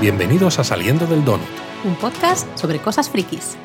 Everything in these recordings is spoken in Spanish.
Bienvenidos a Saliendo del Donut. Un podcast sobre cosas frikis.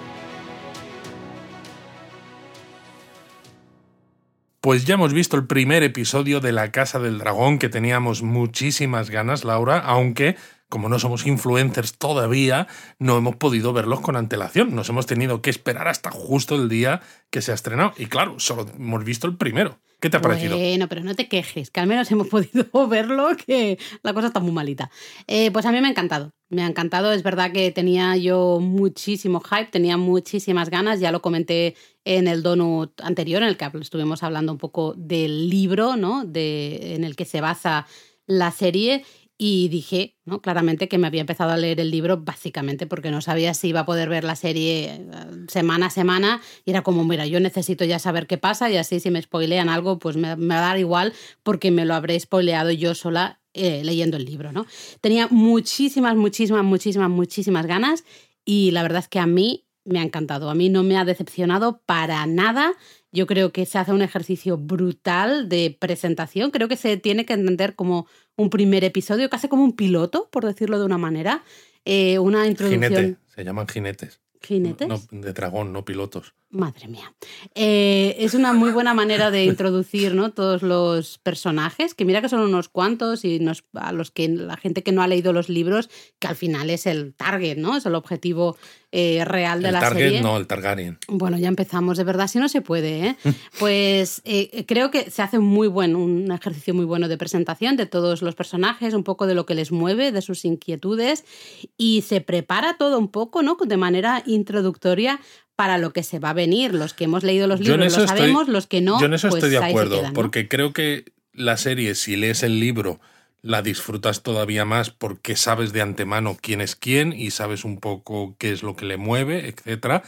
Pues ya hemos visto el primer episodio de La Casa del Dragón, que teníamos muchísimas ganas, Laura, aunque como no somos influencers todavía, no hemos podido verlos con antelación. Nos hemos tenido que esperar hasta justo el día que se ha estrenado. Y claro, solo hemos visto el primero. ¿Qué te ha parecido? Bueno, pero no te quejes, que al menos hemos podido verlo, que la cosa está muy malita. Eh, pues a mí me ha encantado. Me ha encantado. Es verdad que tenía yo muchísimo hype, tenía muchísimas ganas. Ya lo comenté en el donut anterior, en el que estuvimos hablando un poco del libro, ¿no? De, en el que se basa la serie. Y dije, ¿no? Claramente que me había empezado a leer el libro básicamente porque no sabía si iba a poder ver la serie eh, semana a semana. Y era como, mira, yo necesito ya saber qué pasa y así si me spoilean algo, pues me, va a dar igual porque me lo habré spoileado yo sola eh, leyendo el libro, ¿no? Tenía muchísimas, muchísimas, muchísimas, muchísimas ganas y la verdad es que a mí me ha encantado. A mí no me ha decepcionado para nada. Yo creo que se hace un ejercicio brutal de presentación. Creo que se tiene que entender como un primer episodio, casi como un piloto, por decirlo de una manera. Eh, una introducción. Jinete, se llaman jinetes. ¿Jinetes? No, de dragón, no pilotos. Madre mía. Eh, es una muy buena manera de introducir ¿no? todos los personajes, que mira que son unos cuantos y nos, a los que la gente que no ha leído los libros, que al final es el target, ¿no? Es el objetivo eh, real de el la target, serie. no, el Targaryen. Bueno, ya empezamos, de verdad, si no se puede, ¿eh? Pues eh, creo que se hace muy buen, un ejercicio muy bueno de presentación de todos los personajes, un poco de lo que les mueve, de sus inquietudes, y se prepara todo un poco, ¿no? De manera introductoria para lo que se va a venir. Los que hemos leído los libros lo estoy- sabemos, los que no. Yo en eso pues estoy de acuerdo, quedan, ¿no? porque creo que la serie, si lees el libro, la disfrutas todavía más porque sabes de antemano quién es quién y sabes un poco qué es lo que le mueve, etcétera.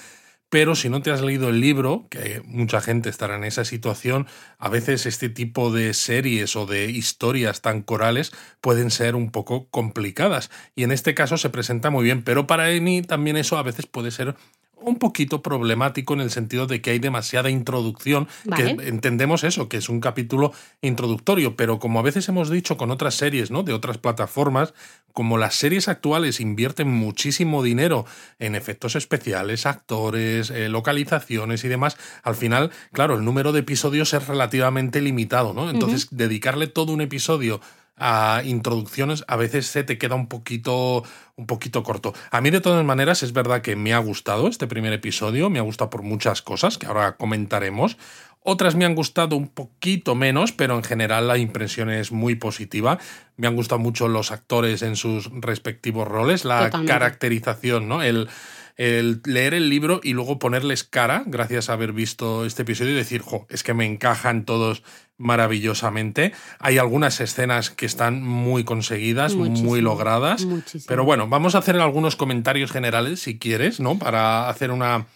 Pero si no te has leído el libro, que mucha gente estará en esa situación, a veces este tipo de series o de historias tan corales pueden ser un poco complicadas. Y en este caso se presenta muy bien, pero para mí también eso a veces puede ser un poquito problemático en el sentido de que hay demasiada introducción, Vale. que entendemos eso, que es un capítulo introductorio, pero como a veces hemos dicho con otras series, ¿no? De otras plataformas, como las series actuales invierten muchísimo dinero en efectos especiales, actores, eh, localizaciones y demás, al final, claro, el número de episodios es relativamente limitado, ¿no? Entonces, dedicarle todo un episodio a introducciones a veces se te queda un poquito un poquito corto. A mí de todas maneras es verdad que me ha gustado este primer episodio, me ha gustado por muchas cosas que ahora comentaremos. Otras me han gustado un poquito menos, pero en general la impresión es muy positiva. Me han gustado mucho los actores en sus respectivos roles, la Totalmente. caracterización, ¿no? El, el leer el libro y luego ponerles cara, gracias a haber visto este episodio, y decir, jo, es que me encajan todos maravillosamente. Hay algunas escenas que están muy conseguidas, muy logradas. muchísimo. Pero bueno, vamos a hacer algunos comentarios generales, si quieres, ¿no? Para hacer una,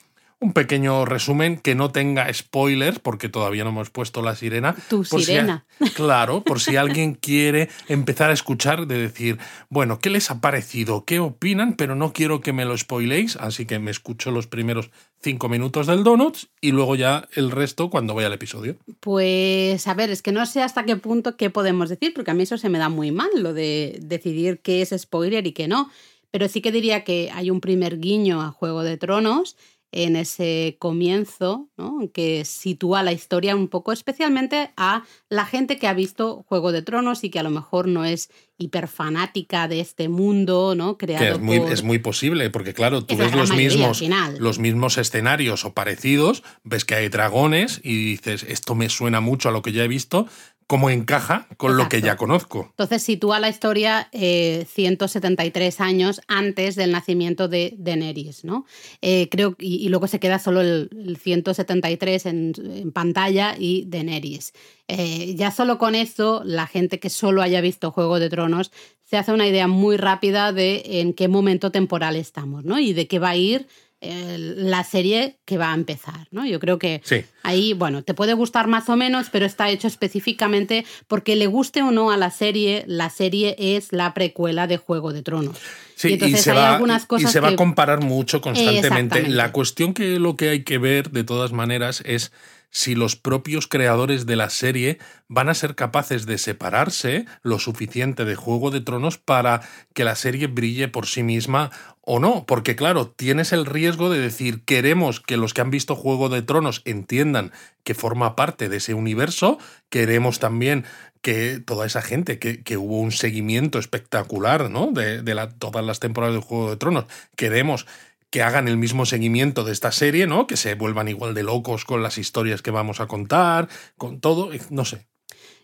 un pequeño resumen que no tenga spoilers, porque todavía no hemos puesto la sirena. Tu Por si- sirena. claro, por si alguien quiere empezar a escuchar, de decir, bueno, ¿qué les ha parecido? ¿Qué opinan? Pero no quiero que me lo spoiléis, así que me escucho los primeros cinco minutos del Donuts y luego ya el resto cuando vaya el episodio. Pues a ver, es que no sé hasta qué punto qué podemos decir, porque a mí eso se me da muy mal, lo de decidir qué es spoiler y qué no. Pero sí que diría que hay un primer guiño a Juego de Tronos en ese comienzo, ¿no? que sitúa la historia un poco especialmente a la gente que ha visto Juego de Tronos y que a lo mejor no es hiperfanática de este mundo, ¿no? Creado Que es muy, por- es muy posible, porque claro, tú ves los mismos, los mismos escenarios o parecidos, ves que hay dragones y dices, esto me suena mucho a lo que ya he visto, ¿cómo encaja con lo que ya conozco? Entonces sitúa la historia eh, 173 años antes del nacimiento de Daenerys, ¿no? Eh, creo, y, y luego se queda solo el, el 173 en, en pantalla y Daenerys. Eh, ya solo con eso, la gente que solo haya visto Juego de Tronos se hace una idea muy rápida de en qué momento temporal estamos, ¿no? Y de qué va a ir la serie que va a empezar, ¿no? Yo creo que Sí. Ahí, bueno, te puede gustar más o menos, pero está hecho específicamente porque le guste o no a la serie, la serie es la precuela de Juego de Tronos. Sí, y entonces se, hay va, algunas y cosas se va a comparar mucho constantemente. La cuestión que lo que hay que ver, de todas maneras, es si los propios creadores de la serie van a ser capaces de separarse lo suficiente de Juego de Tronos para que la serie brille por sí misma o no, porque claro, tienes el riesgo de decir queremos que los que han visto Juego de Tronos entiendan que forma parte de ese universo, queremos también que toda esa gente, que, hubo un seguimiento espectacular ¿no? de, de todas las temporadas de Juego de Tronos, queremos que hagan el mismo seguimiento de esta serie, ¿no? Que se vuelvan igual de locos con las historias que vamos a contar, con todo, no sé.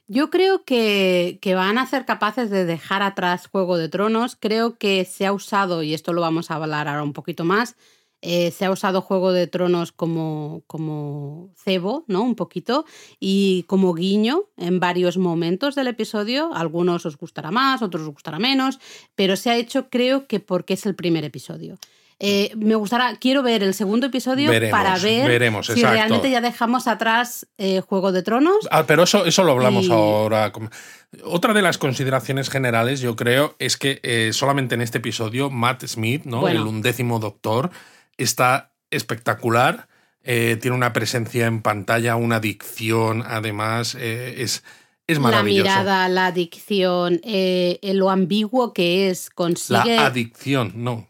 Yo creo que, que, van a ser capaces de dejar atrás Juego de Tronos. Creo que se ha usado, y esto lo vamos a hablar ahora un poquito más, eh, se ha usado Juego de Tronos como, como cebo, ¿no? Un poquito, y como guiño en varios momentos del episodio. Algunos os gustará más, otros os gustará menos, pero se ha hecho, creo que porque es el primer episodio. Eh, me gustará, quiero ver el segundo episodio para ver si realmente ya dejamos atrás eh, Juego de Tronos. Ah, pero eso, eso lo hablamos ahora. Otra de las consideraciones generales, yo creo, es que solamente en este episodio Matt Smith, ¿no? el undécimo doctor, está espectacular. Eh, tiene una presencia en pantalla, una dicción, además, eh, es, es maravilloso. La mirada, la dicción, eh, lo ambiguo que es, consigue... La adicción, no.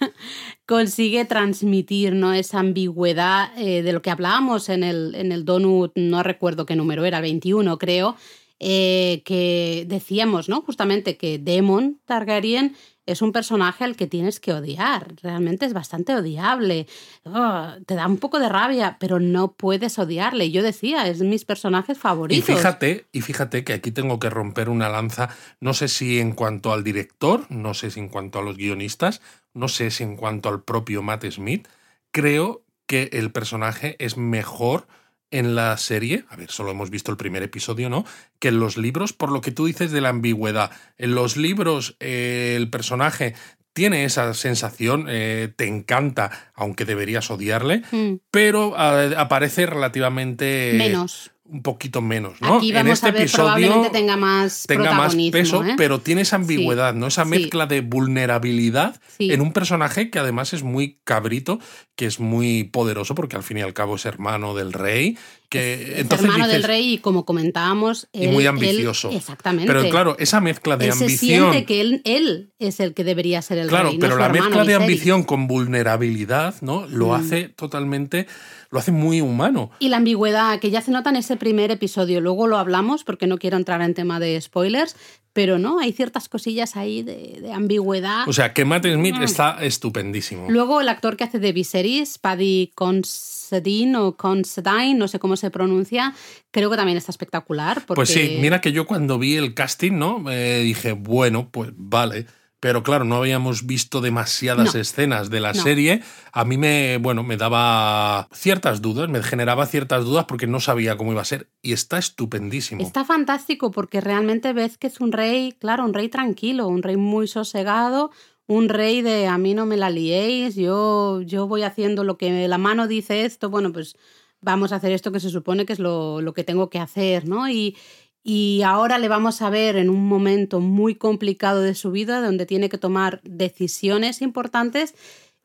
consigue transmitir ¿no? esa ambigüedad de lo que hablábamos en el, en el Donut, no recuerdo qué número era, 21 creo, que decíamos, ¿no? Justamente que Demon Targaryen es un personaje al que tienes que odiar. Realmente es bastante odiable. Oh, te da un poco de rabia, pero no puedes odiarle. Yo decía, es mis personajes favoritos. Y fíjate, y fíjate que aquí tengo que romper una lanza, no sé si en cuanto al director, no sé si en cuanto a los guionistas, no sé si en cuanto al propio Matt Smith, creo que el personaje es mejor en la serie, a ver, solo hemos visto el primer episodio, ¿no? Que en los libros, por lo que tú dices de la ambigüedad, en los libros eh, el personaje tiene esa sensación, eh, te encanta, aunque deberías odiarle, mm. pero eh, aparece relativamente... Menos un poquito menos, ¿no? Aquí vamos este a ver, episodio probablemente tenga más tenga más peso, ¿eh? pero tiene esa ambigüedad, ¿no? Esa mezcla de vulnerabilidad en un personaje que además es muy cabrito, que es muy poderoso porque al fin y al cabo es hermano del rey, que es hermano del rey y como comentábamos y muy ambicioso. exactamente. Pero claro, esa mezcla de ambición. Se siente que él, él, es el que debería ser el rey. Claro, pero la mezcla de ambición con vulnerabilidad, ¿no? Lo mm. hace totalmente lo hace muy humano. Y la ambigüedad, que ya se nota en ese primer episodio, luego lo hablamos porque no quiero entrar en tema de spoilers, pero no, hay ciertas cosillas ahí de, ambigüedad. O sea, que Matt Smith mm. está estupendísimo. Luego el actor que hace de Viserys, Paddy Considine o Considine, no sé cómo se pronuncia, creo que también está espectacular. Pues sí, mira que yo cuando vi el casting, ¿no? Me dije, bueno, pues vale pero claro, no habíamos visto demasiadas escenas de la serie. A mí me, bueno, me daba ciertas dudas, me generaba ciertas dudas porque no sabía cómo iba a ser. Y está estupendísimo. Está fantástico porque realmente ves que es un rey, claro, un rey tranquilo, un rey muy sosegado, un rey de a mí no me la liéis, yo, yo voy haciendo lo que la mano dice esto, bueno, pues vamos a hacer esto que se supone que es lo, lo que tengo que hacer, ¿no? Y, y ahora le vamos a ver en un momento muy complicado de su vida donde tiene que tomar decisiones importantes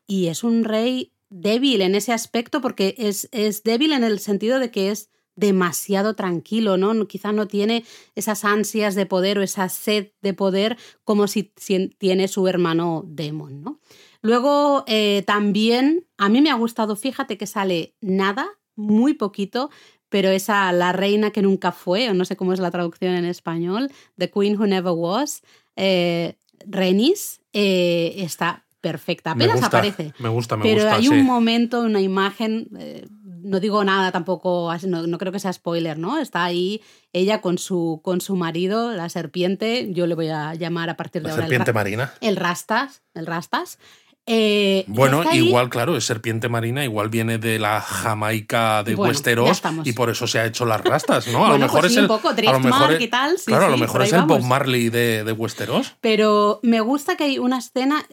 y es un rey débil en ese aspecto porque es, es débil en el sentido de que es demasiado tranquilo, ¿no? Quizá no tiene esas ansias de poder o esa sed de poder como si, tiene su hermano Demon, ¿no? Luego eh, también a mí me ha gustado, fíjate que sale nada, muy poquito, pero esa La reina que nunca fue, o no sé cómo es la traducción en español, The Queen Who Never Was, eh, Renis, eh, está perfecta. Apenas aparece. Me gusta, me pero gusta. Pero hay un momento, una imagen. Eh, no digo nada tampoco, no, no, creo que sea spoiler, ¿no? Está ahí ella con su, con su marido, la serpiente, yo le voy a llamar a partir de la ahora. Serpiente marina. El Rastas, el Rastas. Eh, bueno, igual, claro, es serpiente marina, igual viene de la Jamaica de Westeros y por eso se ha hecho las rastas, ¿no? A lo mejor es el. a lo mejor, y tal, claro, a lo mejor es el Bob Marley de, de Westeros. Pero me gusta que hay una escena,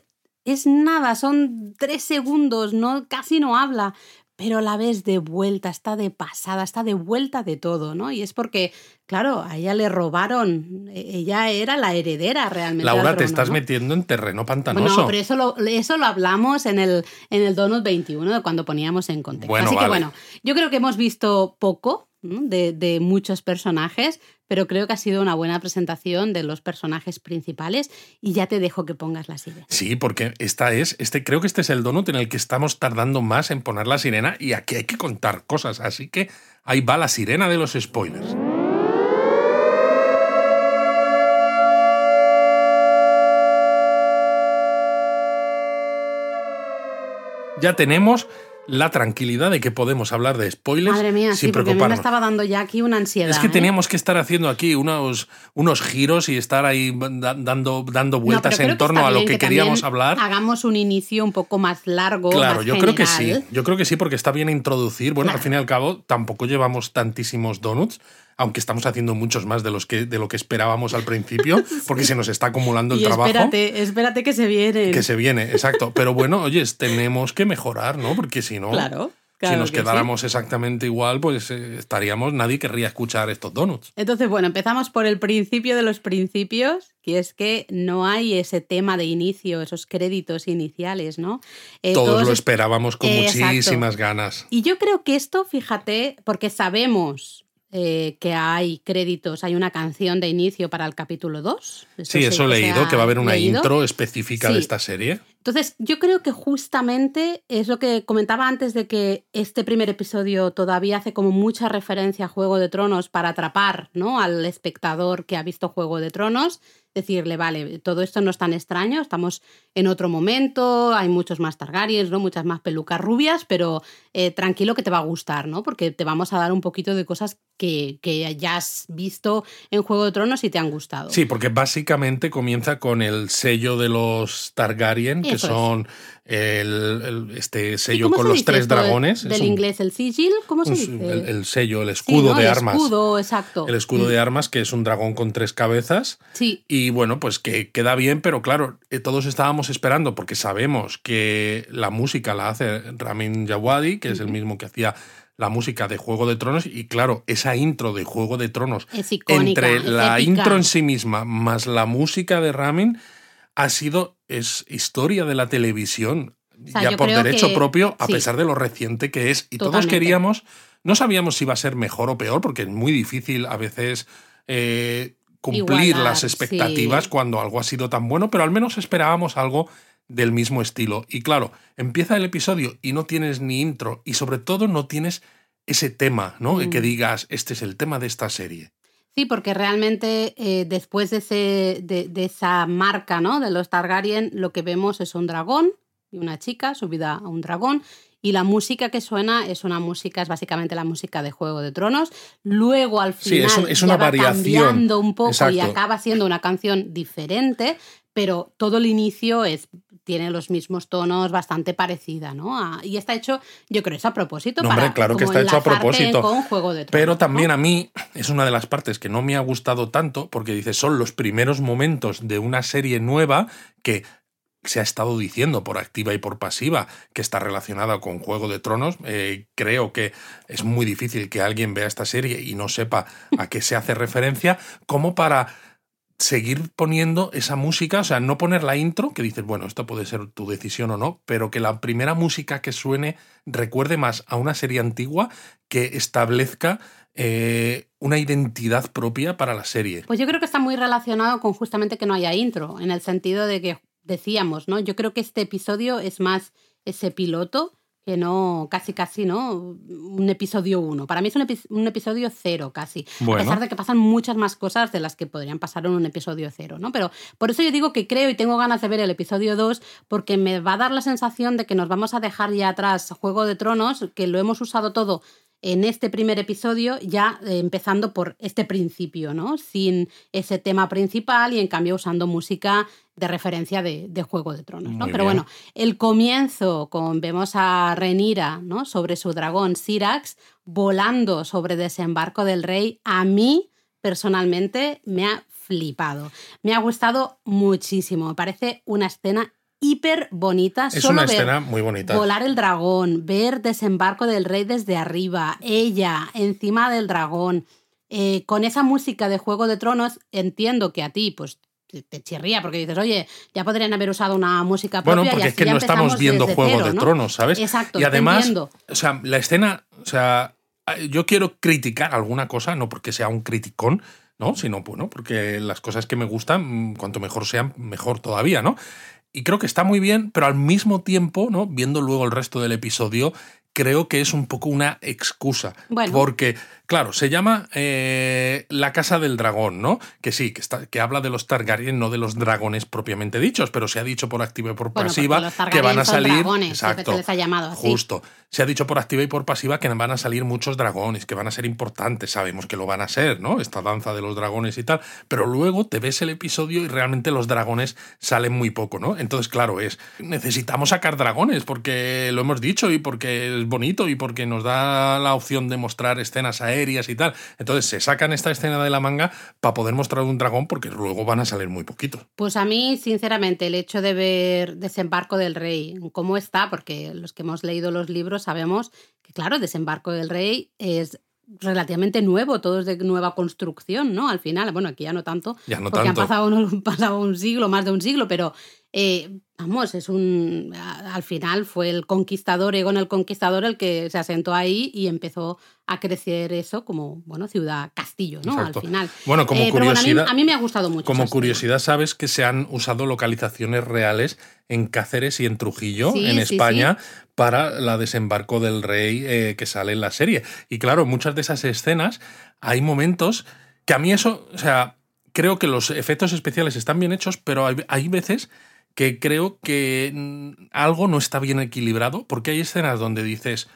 es nada, son tres segundos, no, casi no habla, pero la ves de vuelta, está de pasada, está de vuelta de todo, ¿no? Y es porque, claro, a ella le robaron, e-, ella era la heredera realmente. Laura, te estás metiendo en terreno pantanoso. No, pero eso lo, eso lo hablamos en el, en el Donut 21, cuando poníamos en contexto. Así que bueno, yo creo que hemos visto poco de, de, muchos personajes, pero creo que ha sido una buena presentación de los personajes principales y ya te dejo que pongas la sirena. Sí, porque esta es, este, creo que este es el donut en el que estamos tardando más en poner la sirena y aquí hay que contar cosas, así que ahí va la sirena de los spoilers. Ya tenemos la tranquilidad de que podemos hablar de spoilers Madre mía, sin sí, porque me estaba dando ya aquí una ansiedad. Es que ¿eh? teníamos que estar haciendo aquí unos, unos giros y estar ahí dando, dando No, vueltas creo en torno a lo que, también queríamos hablar. Hagamos un inicio un poco más largo. Claro, más yo creo que sí. general. Yo creo que sí, porque está bien introducir. Bueno, Claro. al fin y al cabo, tampoco llevamos tantísimos donuts, aunque estamos haciendo muchos más de los que, de lo que esperábamos al principio, porque se nos está acumulando el Y trabajo. espérate, espérate que se viene. Que se viene, exacto. Pero bueno, oye, tenemos que mejorar, ¿no? Porque si no, Claro. si nos que sí. quedáramos exactamente igual, pues eh, estaríamos, nadie querría escuchar estos donuts. Entonces, bueno, empezamos por el principio de los principios, que es que no hay ese tema de inicio, esos créditos iniciales, ¿no? Eh, Todos lo es- esperábamos con Eh, exacto. muchísimas ganas. Y yo creo que esto, fíjate, porque sabemos eh, que hay créditos, hay una canción de inicio para el capítulo 2. Sí, eso he leído, que va a haber una leído. intro específica Sí. de esta serie. Entonces, yo creo que justamente es lo que comentaba antes de que este primer episodio todavía hace como mucha referencia a Juego de Tronos para atrapar ¿no? al espectador que ha visto Juego de Tronos. Decirle, vale, todo esto no es tan extraño, estamos en otro momento, hay muchos más Targaryens, ¿no? muchas más pelucas rubias, pero eh, tranquilo que te va a gustar, ¿no? Porque te vamos a dar un poquito de cosas que, que ya has visto en Juego de Tronos y te han gustado. Sí, porque básicamente comienza con el sello de los Targaryen, que Eso son el, el- este ¿Y sello con se los tres esto dragones. Es Del un- inglés, el sigil, ¿cómo se un- dice? el, el sello, el Sí, escudo ¿no? de El armas. escudo, exacto. El escudo Mm. de armas, que es un dragón con tres cabezas. Sí, Y bueno, pues que queda bien, pero claro, eh, todos estábamos esperando, porque sabemos que la música la hace Ramin Djawadi, que es el mismo que hacía la música de Juego de Tronos, y claro, esa intro de Juego de Tronos, icónica. entre la intro en sí misma más la música de Ramin, ha sido, es historia de la televisión, sea, ya por derecho que- propio, a sí. pesar de lo reciente que es. Y todos queríamos, no sabíamos si iba a ser mejor o peor, porque es muy difícil a veces eh, cumplir Igualar, las expectativas sí. cuando algo ha sido tan bueno, pero al menos esperábamos algo del mismo estilo. Y claro, empieza el episodio y no tienes ni intro y sobre todo no tienes ese tema, ¿no? Mm. Que digas, este es el tema de esta serie. Sí, porque realmente eh, después de, ese, de, de esa marca ¿no? de los Targaryen, lo que vemos es un dragón y una chica subida a un dragón. Y la música que suena es una música, es básicamente la música de Juego de Tronos. Luego al Sí, final es un- es ya una va variación. cambiando un poco y acaba siendo una canción diferente, pero todo el inicio es, tiene los mismos tonos, bastante parecida, ¿no? A- y está hecho, yo creo, es a propósito No, para hombre, claro que está hecho a propósito. con Juego de Tronos. Pero ¿no? también a mí es una de las partes que no me ha gustado tanto, porque dice, son los primeros momentos de una serie nueva que se ha estado diciendo por activa y por pasiva que está relacionada con Juego de Tronos. Eh, creo que es muy difícil que alguien vea esta serie y no sepa a qué se hace referencia, como para seguir poniendo esa música, o sea, no poner la intro, que dices, bueno, esto puede ser tu decisión o no, pero que la primera música que suene recuerde más a una serie antigua que establezca eh, una identidad propia para la serie. Pues yo creo que está muy relacionado con justamente que no haya intro, en el sentido de que decíamos, ¿no? Yo creo que este episodio es más ese piloto que no, casi casi, ¿no? Un episodio uno. Para mí es un, epi- un episodio cero casi. A pesar de que pasan muchas más cosas de las que podrían pasar en un episodio cero, ¿no? Pero por eso yo digo que creo y tengo ganas de ver el episodio 2 porque me va a dar la sensación de que nos vamos a dejar ya atrás Juego de Tronos, que lo hemos usado todo en este primer episodio, ya eh, empezando por este principio, ¿no? Sin ese tema principal y en cambio usando música de referencia de, de Juego de Tronos, ¿no? Muy Pero bien. bueno, el comienzo, con vemos a Renira, ¿no? Sobre su dragón Syrax, volando sobre desembarco del rey, a mí personalmente me ha flipado. Me ha gustado muchísimo. Me parece una escena hiper bonita. Es Solo una ver escena muy bonita. Volar el dragón, ver desembarco del rey desde arriba, ella encima del dragón, eh, con esa música de Juego de Tronos, entiendo que a ti, pues te- chirría porque dices, oye, ya podrían haber usado una música propia Bueno, y porque es así que ya no estamos viendo Juego cero, de ¿no? Tronos, ¿sabes? Exacto, Y además, o sea, la escena, o sea, yo quiero criticar alguna cosa, no porque sea un criticón, ¿no? Sino, bueno, porque las cosas que me gustan, mm, cuanto mejor sean, mejor todavía, ¿no? Y creo que está muy bien, pero al mismo tiempo, ¿no? Viendo luego el resto del episodio, creo que es un poco una excusa. Bueno. Porque, claro, se llama eh, La Casa del Dragón, ¿no? Que sí, que, está, que habla de los Targaryen, no de los dragones propiamente dichos, pero se ha dicho por activa y por Bueno, pasiva que van a salir. dragones, exacto. se les ha llamado. Justo. Se ha dicho por activa y por pasiva que van a salir muchos dragones, que van a ser importantes. Sabemos que lo van a ser, ¿no? Esta danza de los dragones y tal. Pero luego te ves el episodio y realmente los dragones salen muy poco, ¿no? Entonces, claro, es. Necesitamos sacar dragones porque lo hemos dicho y porque es bonito y porque nos da la opción de mostrar escenas y tal. Entonces, se sacan esta escena de la manga para poder mostrar un dragón porque luego van a salir muy poquitos. Pues a mí, sinceramente, el hecho de ver Desembarco del Rey, cómo está, porque los que hemos leído los libros sabemos que, claro, Desembarco del Rey es relativamente nuevo, todo es de nueva construcción, ¿no? Al final, bueno, aquí ya no tanto, Ya no porque tanto. han pasado, un- pasado un siglo, más de un siglo, pero eh, vamos, es un. Al final fue el conquistador, Egon el conquistador, el que se asentó ahí y empezó a crecer eso como, bueno, ciudad-castillo, ¿no? Exacto. Al final. Bueno, como Eh, pero bueno, a mí- curiosidad. a, mí, me ha gustado mucho. Como escena. curiosidad, sabes que se han usado localizaciones reales en Cáceres y en Trujillo, Sí, en sí, España, para la desembarco del rey eh, que sale en la serie. Y claro, en muchas de esas escenas hay momentos que a mí eso, o sea, creo que los efectos especiales están bien hechos, pero hay, hay veces que creo que algo no está bien equilibrado, porque hay escenas donde dices,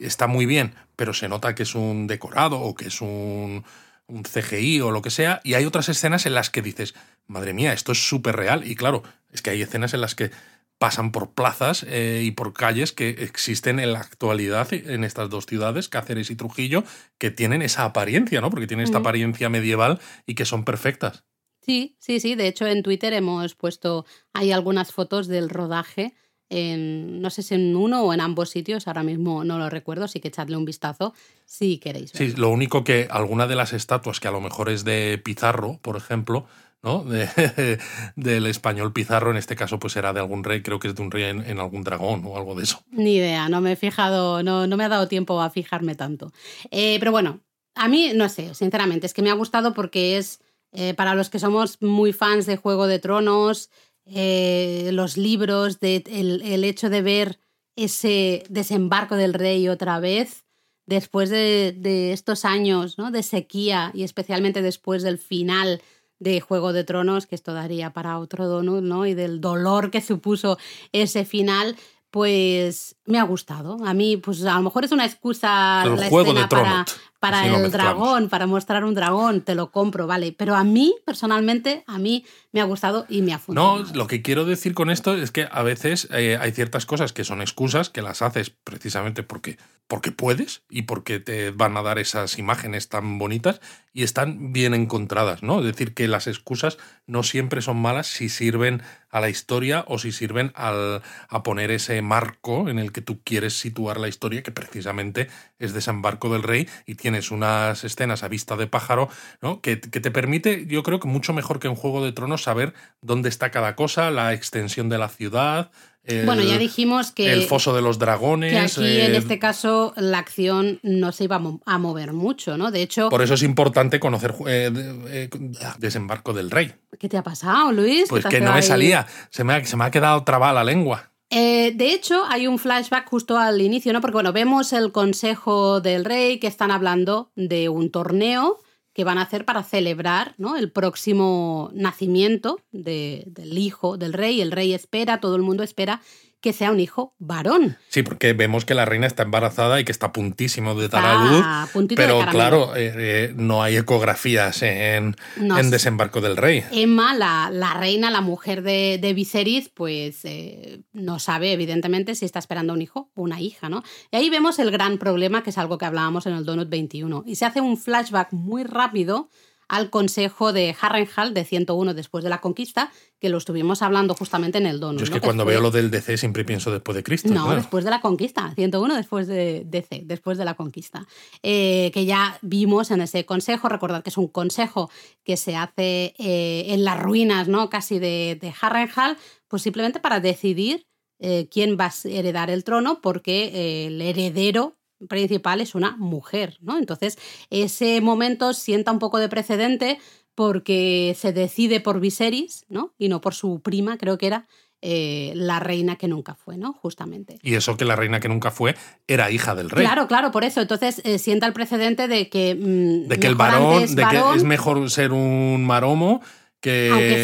está muy bien, pero se nota que es un decorado o que es un, un CGI o lo que sea, y hay otras escenas en las que dices, madre mía, esto es súper real. Y claro, es que hay escenas en las que pasan por plazas eh, y por calles que existen en la actualidad en estas dos ciudades, Cáceres y Trujillo, que tienen esa apariencia, ¿no? Porque tienen esta apariencia medieval y que son perfectas. Sí, sí, sí. De hecho, en Twitter hemos puesto hay algunas fotos del rodaje. En, no sé si en uno o en ambos sitios, ahora mismo no lo recuerdo, así que echadle un vistazo si queréis. Sí, lo único que alguna de las estatuas, que a lo mejor es de Pizarro, por ejemplo, ¿no? De- del español Pizarro, en este caso, pues era de algún rey, creo que es de un rey en, en algún dragón o algo de eso. Ni idea, no me he fijado, no, no me ha dado tiempo a fijarme tanto. Eh, pero bueno, a mí, no sé, sinceramente, es que me ha gustado porque es, eh, para los que somos muy fans de Juego de Tronos, eh, los libros, de, el, el hecho de ver ese desembarco del rey otra vez, después de, de estos años ¿no? de sequía y especialmente después del final de Juego de Tronos, que esto daría para otro donut, ¿no? Y del dolor que supuso ese final, pues me ha gustado. A mí, pues a lo mejor es una excusa El la juego de para, para el dragón, para mostrar un dragón, te lo compro, vale. Pero a mí, personalmente, a mí me ha gustado y me ha funcionado. No, lo que quiero decir con esto es que a veces eh, hay ciertas cosas que son excusas que las haces precisamente porque, porque puedes y porque te van a dar esas imágenes tan bonitas y están bien encontradas, ¿no? Es decir, que las excusas no siempre son malas si sirven a la historia o si sirven al, a poner ese marco en el que tú quieres situar la historia, que precisamente es desembarco del rey y tienes unas escenas a vista de pájaro, ¿no? Que, que te permite, yo creo que mucho mejor que en Juego de Tronos, saber dónde está cada cosa, la extensión de la ciudad. El- bueno, ya dijimos que, el foso de los dragones. que aquí en eh, este caso la acción no se iba a mo- a mover mucho, ¿no? De hecho, Por eso es importante conocer eh, eh, Desembarco del Rey. ¿qué te ha pasado, Luis? Pues ¿Qué te que no me salía. Se me ha, se me ha quedado trabada la lengua. Eh, de hecho, hay un flashback justo al inicio, ¿no? Porque bueno, vemos el consejo del rey que están hablando de un torneo que van a hacer para celebrar ¿no? el próximo nacimiento de- del hijo del rey. El rey espera, todo el mundo espera que sea un hijo varón. Sí, porque vemos que la reina está embarazada y que está puntísimo de dar Está a luz. Pero claro, eh, eh, no hay ecografías en, No en. Desembarco del Rey. Emma, la, la reina, la mujer de, de Viserys, pues eh, no sabe, evidentemente, si está esperando un hijo o una hija, ¿no? Y ahí vemos el gran problema, que es algo que hablábamos en el Donut 21. Y se hace un flashback muy rápido al consejo de Harrenhal de 101 después de la conquista, que lo estuvimos hablando justamente en el dono. Yo es que cuando veo lo del DC siempre pienso después de Cristo. No, después de la conquista, 101 después de DC, después de la conquista. Eh, que ya vimos en ese consejo, recordad que es un consejo que se hace eh, en las ruinas, ¿no? Casi de, de Harrenhal, pues simplemente para decidir eh, quién va a heredar el trono, porque el heredero principal es una mujer, ¿no? Entonces, ese momento sienta un poco de precedente porque se decide por Viserys, ¿no? Y no por su prima, creo que era, eh, la reina que nunca fue, ¿no? Justamente. Y eso que la reina que nunca fue era hija del rey. Claro, claro, por eso. Entonces eh, sienta el precedente de que. Mm, de que el varón, de que es mejor ser un maromo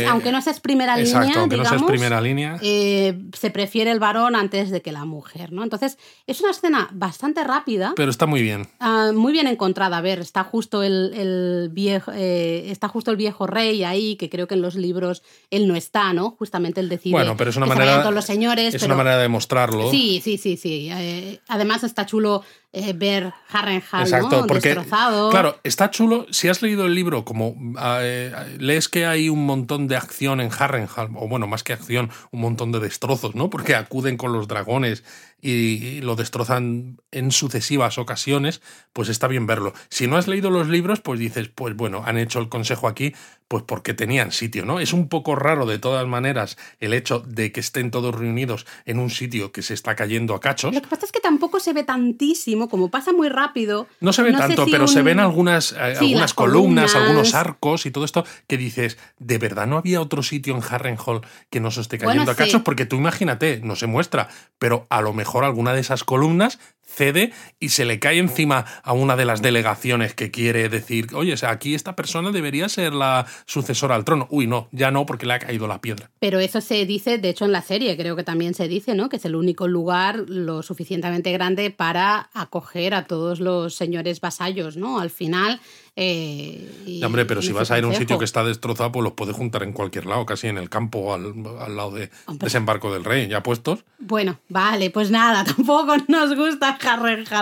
aunque, no seas primera línea, aunque no seas primera línea. Eh, se prefiere el varón antes de que la mujer, ¿no? Entonces, es una escena bastante rápida. Pero está muy bien. Ah, muy bien encontrada. A ver, está justo el, viejo, eh, está justo el viejo rey ahí, que creo que en los libros él no está, ¿no? Justamente él decide. Bueno, pero es una manera. los señores, es una manera de mostrarlo. Sí, sí, sí, sí. Eh, además está chulo eh, ver Harrenhal Exacto, porque, destrozado. Claro, está chulo. Si has leído el libro, como ah, eh, lees que hay un montón de acción en Harrenhal, o bueno, más que acción, un montón de destrozos, ¿no? Porque acuden con los dragones y lo destrozan en sucesivas ocasiones, pues está bien verlo. Si no has leído los libros, pues dices, pues bueno, han hecho el consejo aquí, pues porque tenían sitio, ¿no? Es un poco raro de todas maneras el hecho de que estén todos reunidos en un sitio que se está cayendo a cachos. Lo que pasa es que tampoco se ve tantísimo, como pasa muy rápido. No se ve tanto, pero se ven algunas, eh, algunas columnas, algunos arcos y todo esto que dices, ¿de verdad no había otro sitio en Harrenhal que no se esté cayendo a cachos? Porque tú imagínate, no se muestra, pero a lo mejor mejor alguna de esas columnas cede y se le cae encima a una de las delegaciones que quiere decir, oye, aquí esta persona debería ser la sucesora al trono. Uy, no, ya no, porque le ha caído la piedra. Pero eso se dice, de hecho, en la serie, creo que también se dice, ¿no? Que es el único lugar lo suficientemente grande para acoger a todos los señores vasallos, ¿no? Al final. Eh, hombre, pero si vas a ir a un sitio que está destrozado, pues los puedes juntar en cualquier lado, casi en el campo al, lado de desembarco del rey, ya puestos. Bueno, vale, pues nada, tampoco nos gusta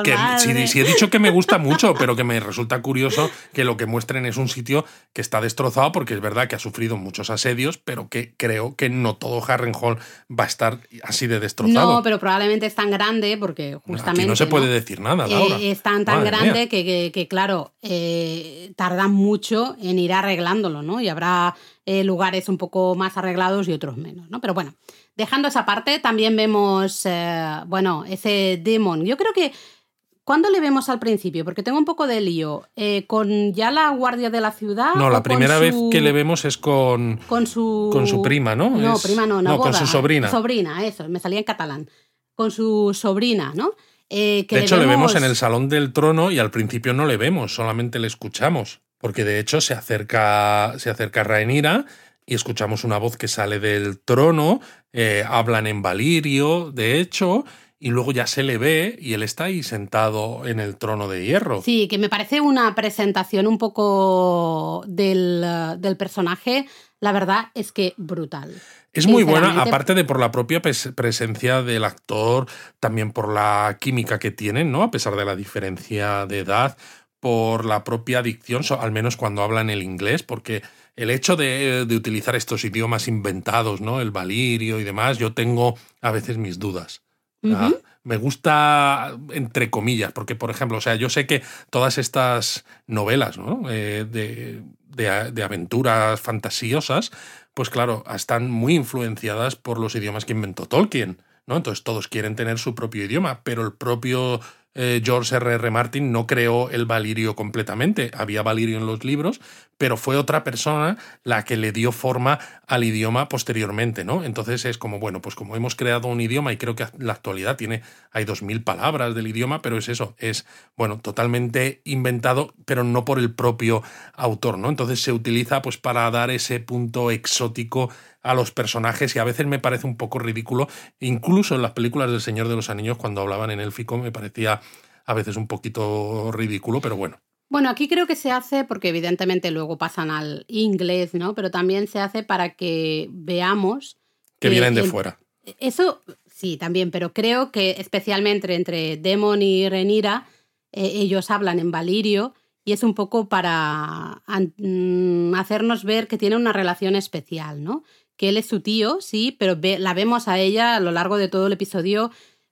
que, si, he dicho que me gusta mucho, pero que me resulta curioso que lo que muestren es un sitio que está destrozado, porque es verdad que ha sufrido muchos asedios, pero que creo que no todo Harrenhal va a estar así de destrozado. No, pero probablemente es tan grande, porque justamente. Aquí no se puede decir nada, Laura. Eh, es tan, tan grande que, claro, eh, tardan mucho en ir arreglándolo, ¿no? Y habrá eh, lugares un poco más arreglados y otros menos, ¿no? Pero bueno. Dejando esa parte, también vemos, eh, bueno, ese demon. Yo creo que ¿Cuándo le vemos al principio? Porque tengo un poco de lío. Eh, ¿Con ya la guardia de la ciudad? No, la primera vez que le vemos es con, con, su... con su prima, ¿no? No, prima no, no, con su sobrina. Sobrina, eso, me salía en catalán. Con su sobrina, ¿no? Eh, de hecho, le vemos... en el Salón del Trono y al principio no le vemos, solamente le escuchamos. Porque de hecho se acerca, se acerca Rhaenyra y escuchamos una voz que sale del trono, eh, hablan en Valirio, de hecho, y luego ya se le ve y él está ahí sentado en el trono de hierro. Sí, que me parece una presentación un poco del, del personaje, la verdad es que brutal. Es muy buena, aparte de por la propia presencia del actor, también por la química que tienen, ¿no? A pesar de la diferencia de edad, por la propia dicción, al menos cuando hablan el inglés, porque el hecho de, utilizar estos idiomas inventados, ¿no? El valirio y demás, yo tengo a veces mis dudas. Me gusta, entre comillas, porque, por ejemplo, o sea, yo sé que todas estas novelas ¿no? Eh, de, de, aventuras fantasiosas, pues claro, están muy influenciadas por los idiomas que inventó Tolkien. ¿no? Entonces todos quieren tener su propio idioma, pero el propio eh, George R.R. R. Martin no creó el Valirio completamente. Había Valirio en los libros, pero fue otra persona la que le dio forma al idioma posteriormente, ¿no? Entonces es como, bueno, pues como hemos creado un idioma y creo que la actualidad tiene, hay dos mil palabras del idioma, pero es eso, es, bueno, totalmente inventado, pero no por el propio autor, ¿no? Entonces se utiliza pues para dar ese punto exótico a los personajes y a veces me parece un poco ridículo, incluso en las películas del Señor de los Anillos cuando hablaban en élfico me parecía a veces un poquito ridículo, pero bueno. Bueno, aquí creo que se hace porque evidentemente luego pasan al inglés, ¿no? Pero también se hace para que veamos que, vienen de fuera. Eso sí, también, pero creo que especialmente entre Demon y Renira, eh, ellos hablan en Valirio y es un poco para mm, hacernos ver que tiene una relación especial, ¿no? Que él es su tío, sí, pero la vemos a ella a lo largo de todo el episodio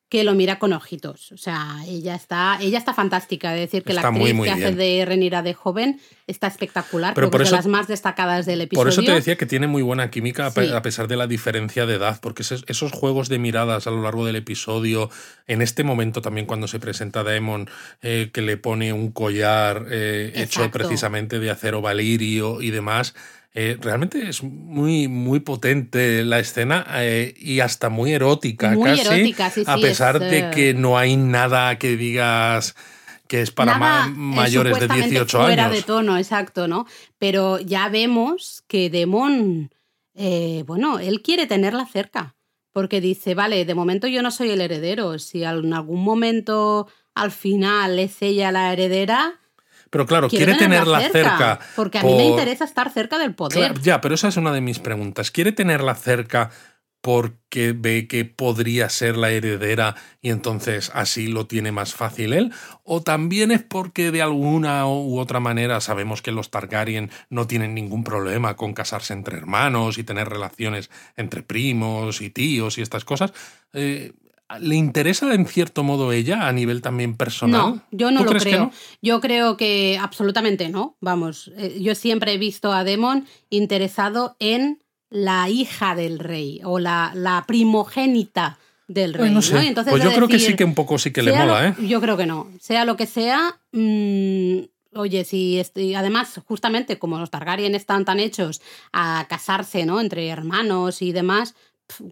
que lo mira con ojitos. O sea, ella está, ella está fantástica. Es decir, que la actriz que hace de Renira de joven está espectacular. Pero por eso, de las más destacadas del episodio. Por eso te decía que tiene muy buena química a pesar de la diferencia de edad, porque esos, juegos de miradas a lo largo del episodio, en este momento también cuando se presenta a Daemon, eh, que le pone un collar eh, hecho precisamente de acero valirio y demás eh, realmente es muy, muy potente la escena eh, y hasta muy erótica, muy Erótica, sí, a pesar de eh, que no hay nada que digas que es para mayores de 18 años. Fuera de tono, exacto, ¿no? Pero ya vemos que Demon, bueno, él quiere tenerla cerca, porque dice, vale, de momento yo no soy el heredero, si en algún momento al final es ella la heredera, pero claro, quiere tenerla cerca, Porque a mí me interesa estar cerca del poder. ya, pero esa es una de mis preguntas. ¿Quiere tenerla cerca porque ve que podría ser la heredera y entonces así lo tiene más fácil él? ¿O también es porque de alguna u otra manera sabemos que los Targaryen no tienen ningún problema con casarse entre hermanos y tener relaciones entre primos y tíos y estas cosas? Eh, ¿Le interesa en cierto modo ella a nivel también personal? No, yo no lo creo. Yo creo que absolutamente no. Vamos, eh, yo siempre he visto a Demon interesado en la hija del rey o la, la primogénita del rey. Pues, Entonces, pues yo creo que sí que un poco sí que le mola, ¿eh? Yo creo que no. Sea lo que sea, mm, oye, si estoy, además, justamente como los Targaryen están tan hechos a casarse, ¿no? Entre hermanos y demás,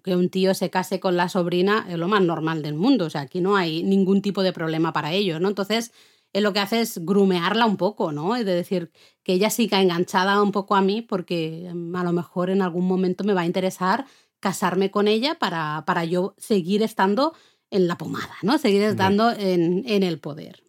que un tío se case con la sobrina es lo más normal del mundo. O sea, aquí no hay ningún tipo de problema para ellos, ¿no? Entonces, él lo que hace es grumearla un poco, ¿no? Es decir, que ella siga enganchada un poco a mí porque mm, a lo mejor en algún momento me va a interesar casarme con ella para, para yo seguir estando en la pomada, ¿no? Seguir estando en, en el poder.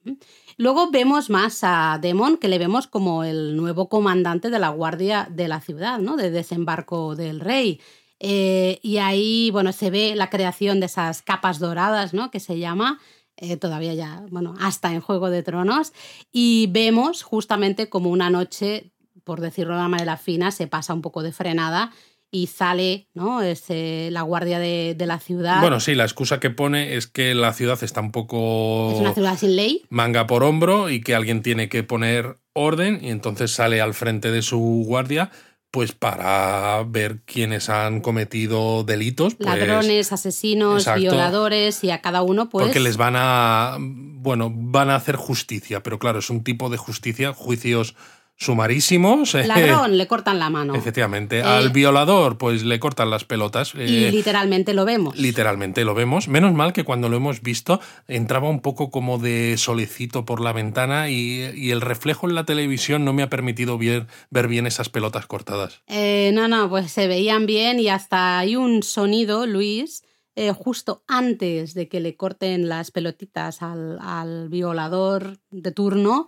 Luego vemos más a Demon, que le vemos como el nuevo comandante de la guardia de la ciudad, ¿no? De desembarco del rey. Eh, y ahí, bueno, se ve la creación de esas capas doradas, ¿no? Que se llama. Eh, todavía ya, bueno, hasta en Juego de Tronos. Y vemos justamente como una noche, por decirlo de una manera fina, se pasa un poco de frenada y sale ¿no? Es, la guardia de, de, la ciudad. Bueno, sí, la excusa que pone es que la ciudad está un poco... Es una ciudad sin ley. Manga por hombro y que alguien tiene que poner orden y entonces sale al frente de su guardia pues para ver quiénes han cometido delitos. Pues, Ladrones, asesinos, violadores y a cada uno pues... Porque les van a, bueno, van a hacer justicia, pero claro, es un tipo de justicia, juicios sumarísimos. Eh, Ladrón, le cortan la mano. Efectivamente. Eh, Al violador, pues le cortan las pelotas. y eh, literalmente lo vemos. Literalmente lo vemos. Menos mal que cuando lo hemos visto entraba un poco como de solecito por la ventana y, el reflejo en la televisión no me ha permitido ver, ver bien esas pelotas cortadas. no, no, pues se veían bien y hasta hay un sonido, Luis. justo antes de que le corten las pelotitas al, al violador de turno,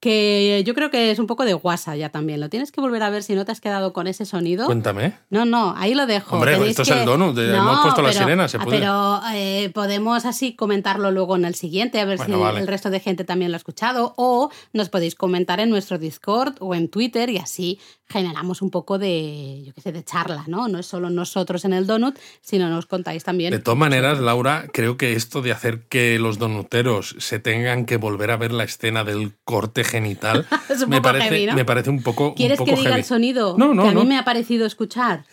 que yo creo que es un poco de guasa ya también. Lo tienes que volver a ver si no te has quedado con ese sonido. Cuéntame. No, no, ahí lo dejo. Hombre, esto es el donut, hemos puesto la sirena, se puede. Pero eh, podemos así comentarlo luego en el siguiente, a ver si el resto de gente también lo ha escuchado. O nos podéis comentar en nuestro Discord o en Twitter y así generamos un poco de, yo qué sé, de charla, ¿no? No es solo nosotros en el donut, sino nos contáis también. De todas maneras, Laura, creo que esto de hacer que los donuteros se tengan que volver a ver la escena del corte genital me, parece, me parece un poco. ¿Quieres que diga el sonido no, no, que a mí me ha parecido escuchar?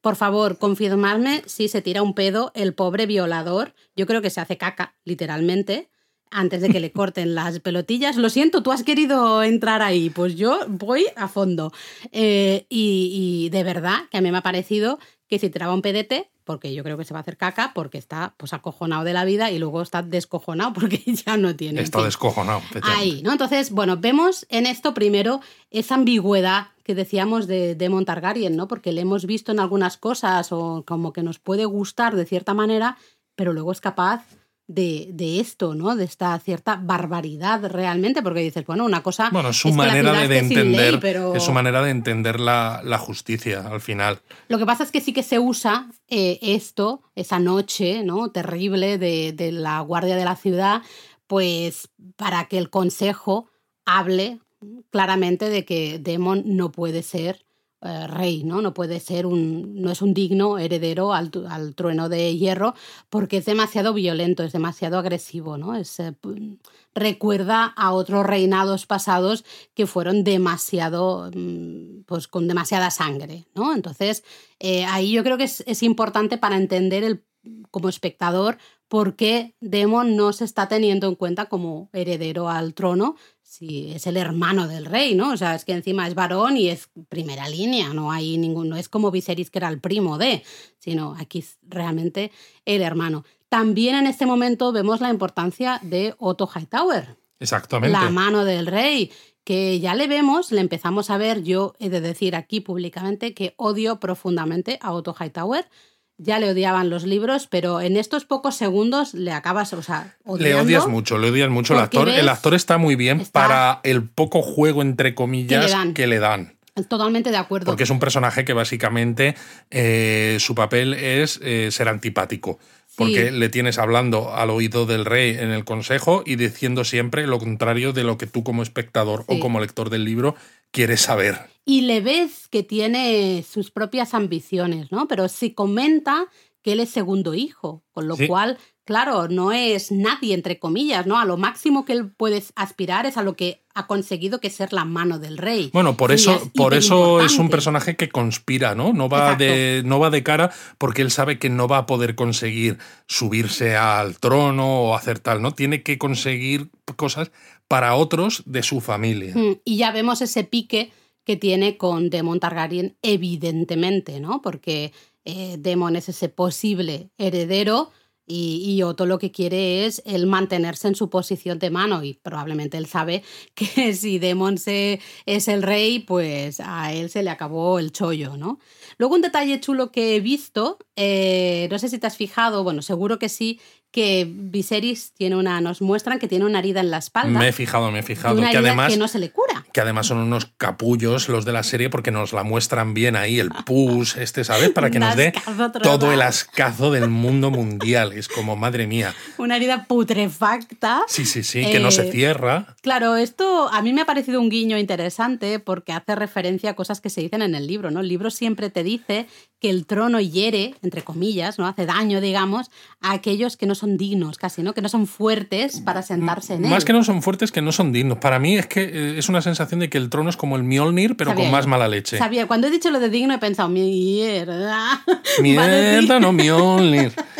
Por favor, confirmadme si se tira un pedo el pobre violador. Yo creo que se hace caca, literalmente antes de que le corten las pelotillas. Lo siento, tú has querido entrar ahí, pues yo voy a fondo. Eh, y, de verdad que a mí me ha parecido que si tiraba un pedete, porque yo creo que se va a hacer caca, porque está pues acojonado de la vida y luego está descojonado porque ya no tiene. Está descojonado. Ahí, ¿no? Entonces, bueno, vemos en esto primero esa ambigüedad que decíamos de, de Montargaryen, ¿no? Porque le hemos visto en algunas cosas o como que nos puede gustar de cierta manera, pero luego es capaz de, esto, ¿no? De esta cierta barbaridad realmente, porque dices, bueno, una cosa. Bueno, es su manera de, entender. Es su manera de entender la, justicia al final. Lo que pasa es que sí que se usa eh, esto, esa noche, ¿no? Terrible de, de la guardia de la ciudad, pues para que el consejo hable claramente de que Demon no puede ser eh, rey, ¿no? No puede ser un, no es un digno heredero al, al, trueno de hierro porque es demasiado violento, es demasiado agresivo, ¿no? Es, eh, recuerda a otros reinados pasados que fueron demasiado, mm, pues con demasiada sangre, ¿no? Entonces, eh, ahí yo creo que es, es importante para entender el, como espectador por qué Demon no se está teniendo en cuenta como heredero al trono, si es el hermano del rey, ¿no? O sea, es que encima es varón y es primera línea, no hay ningún, no es como Viserys que era el primo de, sino aquí es realmente el hermano. También en este momento vemos la importancia de Otto Hightower. Exactamente. La mano del rey, que ya le vemos, le empezamos a ver, yo he de decir aquí públicamente que odio profundamente a Otto Hightower ya le odiaban los libros, pero en estos pocos segundos le acabas, o sea, Le odias mucho, le odias mucho al actor. el actor está muy bien para el poco juego, entre comillas, que le dan. Totalmente de acuerdo. Porque es un personaje que básicamente eh, su papel es eh, ser antipático. Porque le tienes hablando al oído del rey en el consejo y diciendo siempre lo contrario de lo que tú como espectador o como lector del libro quieres saber. Y le ves que tiene sus propias ambiciones, ¿no? Pero sí comenta que él es segundo hijo, con lo cual, claro, no es nadie, entre comillas, ¿no? A lo máximo que él puede aspirar es a lo que ha conseguido que ser la mano del rey. Bueno, por eso, es por eso es un personaje que conspira, ¿no? No va, de, no va de cara porque él sabe que no va a poder conseguir subirse al trono o hacer tal, ¿no? Tiene que conseguir cosas para otros de su familia. Mm, y ya vemos ese pique que tiene con Demon Targaryen, evidentemente, ¿no? Porque eh, Demon es ese posible heredero y, y, Otto lo que quiere es el mantenerse en su posición de mano y probablemente él sabe que si Demon se, es el rey, pues a él se le acabó el chollo, ¿no? Luego un detalle chulo que he visto, eh, no sé si te has fijado, bueno, seguro que sí, que Viserys tiene una, nos muestran que tiene una herida en la espalda. Me he fijado, me he fijado. que además, que no se le cura. Que además son unos capullos los de la serie porque nos la muestran bien ahí, el pus, este, ¿sabes? Para que nos dé todo el ascazo del mundo mundial. Es como, madre mía. Una herida putrefacta. Sí, sí, sí, que no se eh, cierra. Claro, esto a mí me ha parecido un guiño interesante porque hace referencia a cosas que se dicen en el libro, ¿no? El libro siempre te dice que el trono hiere, entre comillas, ¿no? Hace daño, digamos, a aquellos que no son dignos casi, ¿no? Que no son fuertes para sentarse en él. Más que no son fuertes, que no son dignos. Para mí es que eh, es una sensación de que el trono es como el Mjolnir, pero con más mala leche. Sabía, cuando he dicho lo de digno he pensado, mierda. Mierda, no Mjolnir.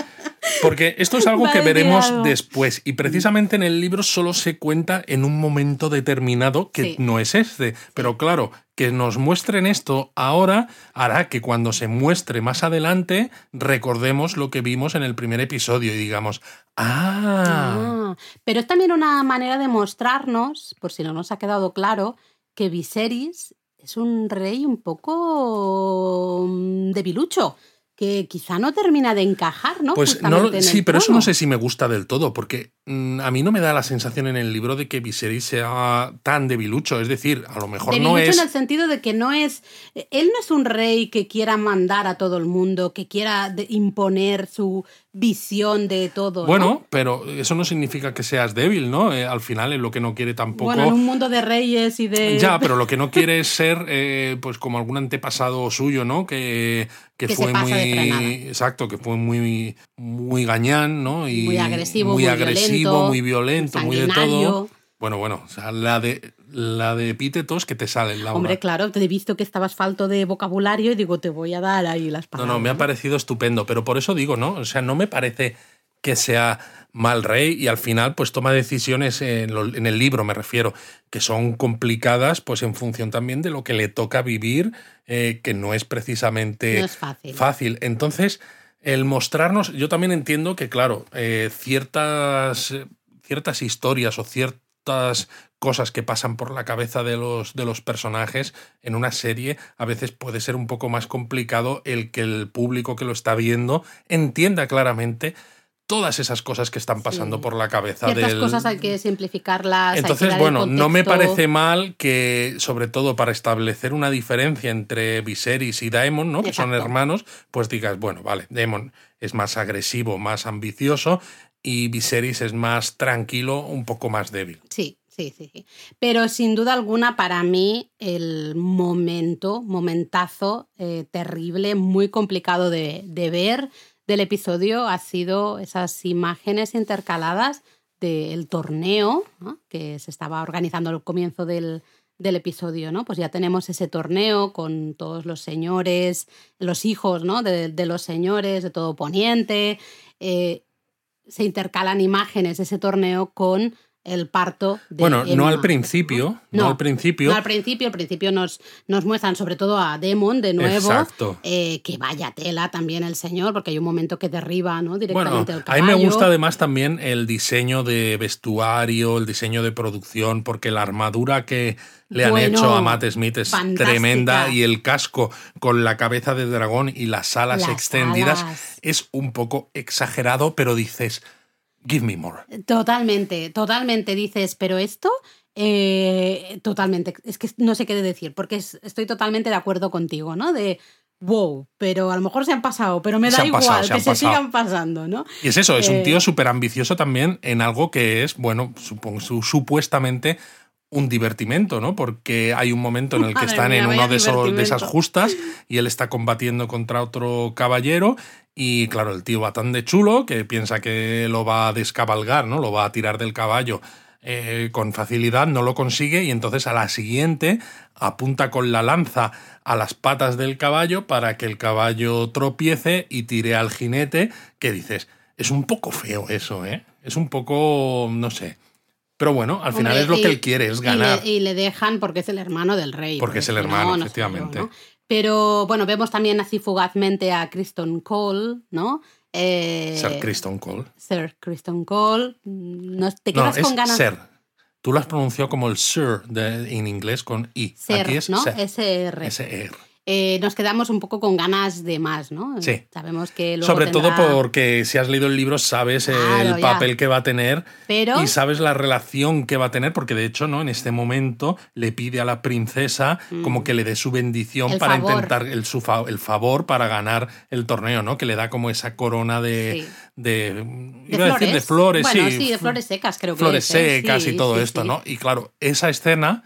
Porque esto es algo que veremos después y precisamente en el libro solo se cuenta en un momento determinado que no es este. Pero claro, que nos muestren esto ahora hará que cuando se muestre más adelante recordemos lo que vimos en el primer episodio y digamos, ah. ah. Pero es también una manera de mostrarnos, por si no nos ha quedado claro, que Viserys es un rey un poco mm, debilucho que quizá no termina de encajar, ¿no? Pues no, sí, pero eso no sé si me gusta del todo, porque mm, a mí no me da la sensación en el libro de que Viserys sea tan debilucho. Es decir, a lo mejor no es. en el sentido de que no es. Él no es un rey que quiera mandar a todo el mundo, que quiera imponer su visión de todo. Bueno, pero eso no significa que seas débil, ¿no? Eh, al final es lo que no quiere tampoco. Bueno, en un mundo de reyes y de. Ya, pero lo que no quiere es ser, eh, pues, como algún antepasado suyo, ¿no? Que, que, fue muy. Exacto, que fue muy, muy gañán, ¿no? Y muy agresivo, muy, agresivo, muy violento, muy de todo. Bueno, bueno, o sea, la de la de epítetos que te salen, la Hombre, claro, te he visto que estabas falto de vocabulario y digo, te voy a dar ahí las palabras. No, no, me ha parecido estupendo, pero por eso digo, ¿no? O sea, no me parece que sea mal rey y al final pues toma decisiones en, el libro, me refiero, que son complicadas pues en función también de lo que le toca vivir, eh, que no es precisamente fácil. fácil. Entonces, el mostrarnos, yo también entiendo que, claro, eh, ciertas, ciertas historias o ciertas cosas que pasan por la cabeza de los, de los personajes en una serie, a veces puede ser un poco más complicado el que el público que lo está viendo entienda claramente todas esas cosas que están pasando por la cabeza Ciertas del... cosas hay que simplificarlas. Entonces, bueno, no me parece mal que, sobre todo para establecer una diferencia entre Viserys y Daemon, ¿no? que son hermanos, pues digas, bueno, vale, Daemon es más agresivo, más ambicioso, y Viserys es más tranquilo, un poco más débil. Sí, Sí, sí, sí. Pero sin duda alguna, para mí, el momento, momentazo eh, terrible, muy complicado de, de, ver del episodio ha sido esas imágenes intercaladas del torneo que se estaba organizando al comienzo del, del episodio, ¿no? Pues ya tenemos ese torneo con todos los señores, los hijos, ¿no? De, los señores, de todo Poniente. Eh, se intercalan imágenes de ese torneo con el parto de Bueno, no al principio, ¿no? al principio. No al principio, al principio nos, nos muestran sobre todo a Demon de nuevo. Exacto. Eh, que vaya tela también el señor, porque hay un momento que derriba, ¿no? Directamente bueno, el caballo. A mí me gusta además también el diseño de vestuario, el diseño de producción, porque la armadura que le han Bueno, hecho a Matt Smith es fantástica. tremenda y el casco con la cabeza de dragón y las alas Las extendidas alas. es un poco exagerado, pero dices, give me more. Totalmente, totalmente dices, pero esto, eh, totalmente, es que no sé qué decir, porque es- estoy totalmente de acuerdo contigo, ¿no? De, wow, pero a lo mejor se han pasado, pero me da igual pasado, que se sigan pasando, ¿no? Y es eso, es un Eh, tío súper ambicioso también en algo que es, bueno, supongo, su- supuestamente un divertimento, ¿no? Porque hay un momento en el que están mía, en uno de, esos, de esas justas y él está combatiendo contra otro caballero y claro, el tío va tan de chulo que piensa que lo va a descabalgar, ¿no? Lo va a tirar del caballo eh, con facilidad, no lo consigue y entonces a la siguiente apunta con la lanza a las patas del caballo para que el caballo tropiece y tire al jinete, que dices, es un poco feo eso, ¿eh? Es un poco, no sé. Pero bueno, al final Hombre, es lo y- que él quiere, es ganar. Y le, y le dejan porque es el hermano del rey. Porque es el hermano, no, efectivamente. Pero bueno, vemos también así fugazmente a Kristen Cole, ¿no? Eh, Ser Kristen Cole. Sir Kristen Cole. Mm, No, ¿Te quedas con ganas? ser. Tú lo has pronunciado como el sir de- en inglés con i. Ser, Aquí es ¿no? ser. SR. SR. Eh, nos quedamos un poco con ganas de más, ¿no? Sí. Sabemos que luego Sobre todo porque si has leído el libro sabes Claro, el ya. papel que va a tener Pero y sabes la relación que va a tener, porque de hecho, ¿no? En este momento le pide a la princesa como que le dé su bendición. El para favor. intentar el, su fa- el favor para ganar el torneo, ¿no? Que le da como esa corona de. Sí. de, de iba a decir de flores, bueno, sí. de flores secas creo que flores es, secas Sí, y todo esto. ¿no? Y claro, esa escena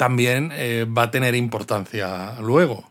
también eh, va a tener importancia luego.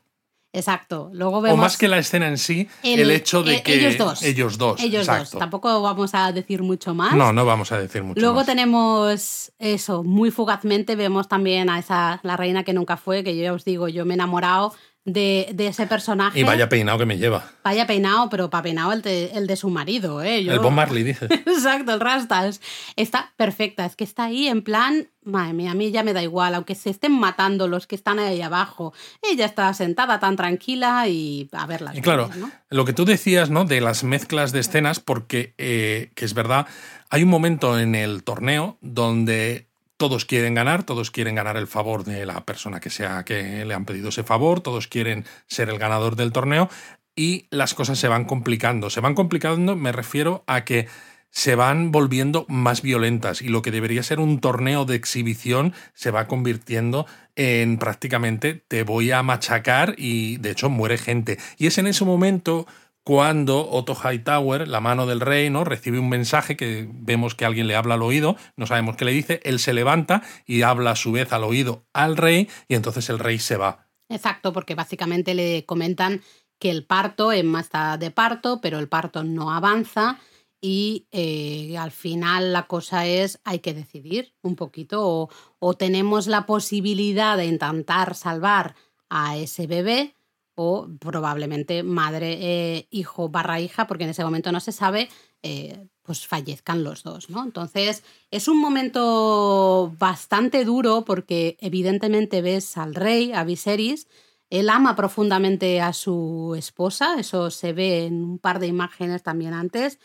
Exacto. Luego O vemos más que la escena en sí, el, hecho de eh, que ellos dos. ellos dos, Ellos exacto. dos. Tampoco vamos a decir mucho más. No, no vamos a decir mucho Luego más. tenemos eso, muy fugazmente vemos también a esa, la reina que nunca fue, que yo ya os digo, yo me he enamorado de, de ese personaje. Y vaya peinado que me lleva. Vaya peinado, pero para peinado el de, el de su marido, ¿eh? Yo- El Bob Marley, dice. Exacto, el Rastas. Está perfecta, es que está ahí en plan, madre mía, a mí ya me da igual, aunque se estén matando los que están ahí abajo, ella está sentada tan tranquila y a verla. Y claro, lo que tú decías, ¿no? De las mezclas de escenas, porque, eh, que es verdad, hay un momento en el torneo donde todos quieren ganar, todos quieren ganar el favor de la persona que sea que le han pedido ese favor, todos quieren ser el ganador del torneo y las cosas se van complicando. Se van complicando, me refiero a que se van volviendo más violentas y lo que debería ser un torneo de exhibición se va convirtiendo en prácticamente te voy a machacar y de hecho muere gente. Y es en ese momento cuando Otto Hightower, la mano del rey, ¿no? recibe un mensaje que vemos que alguien le habla al oído, no sabemos qué le dice, él se levanta y habla a su vez al oído al rey y entonces el rey se va. Exacto, porque básicamente le comentan que el parto, Emma está de parto, pero el parto no avanza y eh, al final la cosa es, hay que decidir un poquito o, o tenemos la posibilidad de intentar salvar a ese bebé o probablemente madre, eh, hijo barra hija, porque en ese momento no se sabe, eh, pues fallezcan los dos, ¿no? Entonces es un momento bastante duro porque evidentemente ves al rey, a Viserys, él ama profundamente a su esposa, eso se ve en un par de imágenes también antes,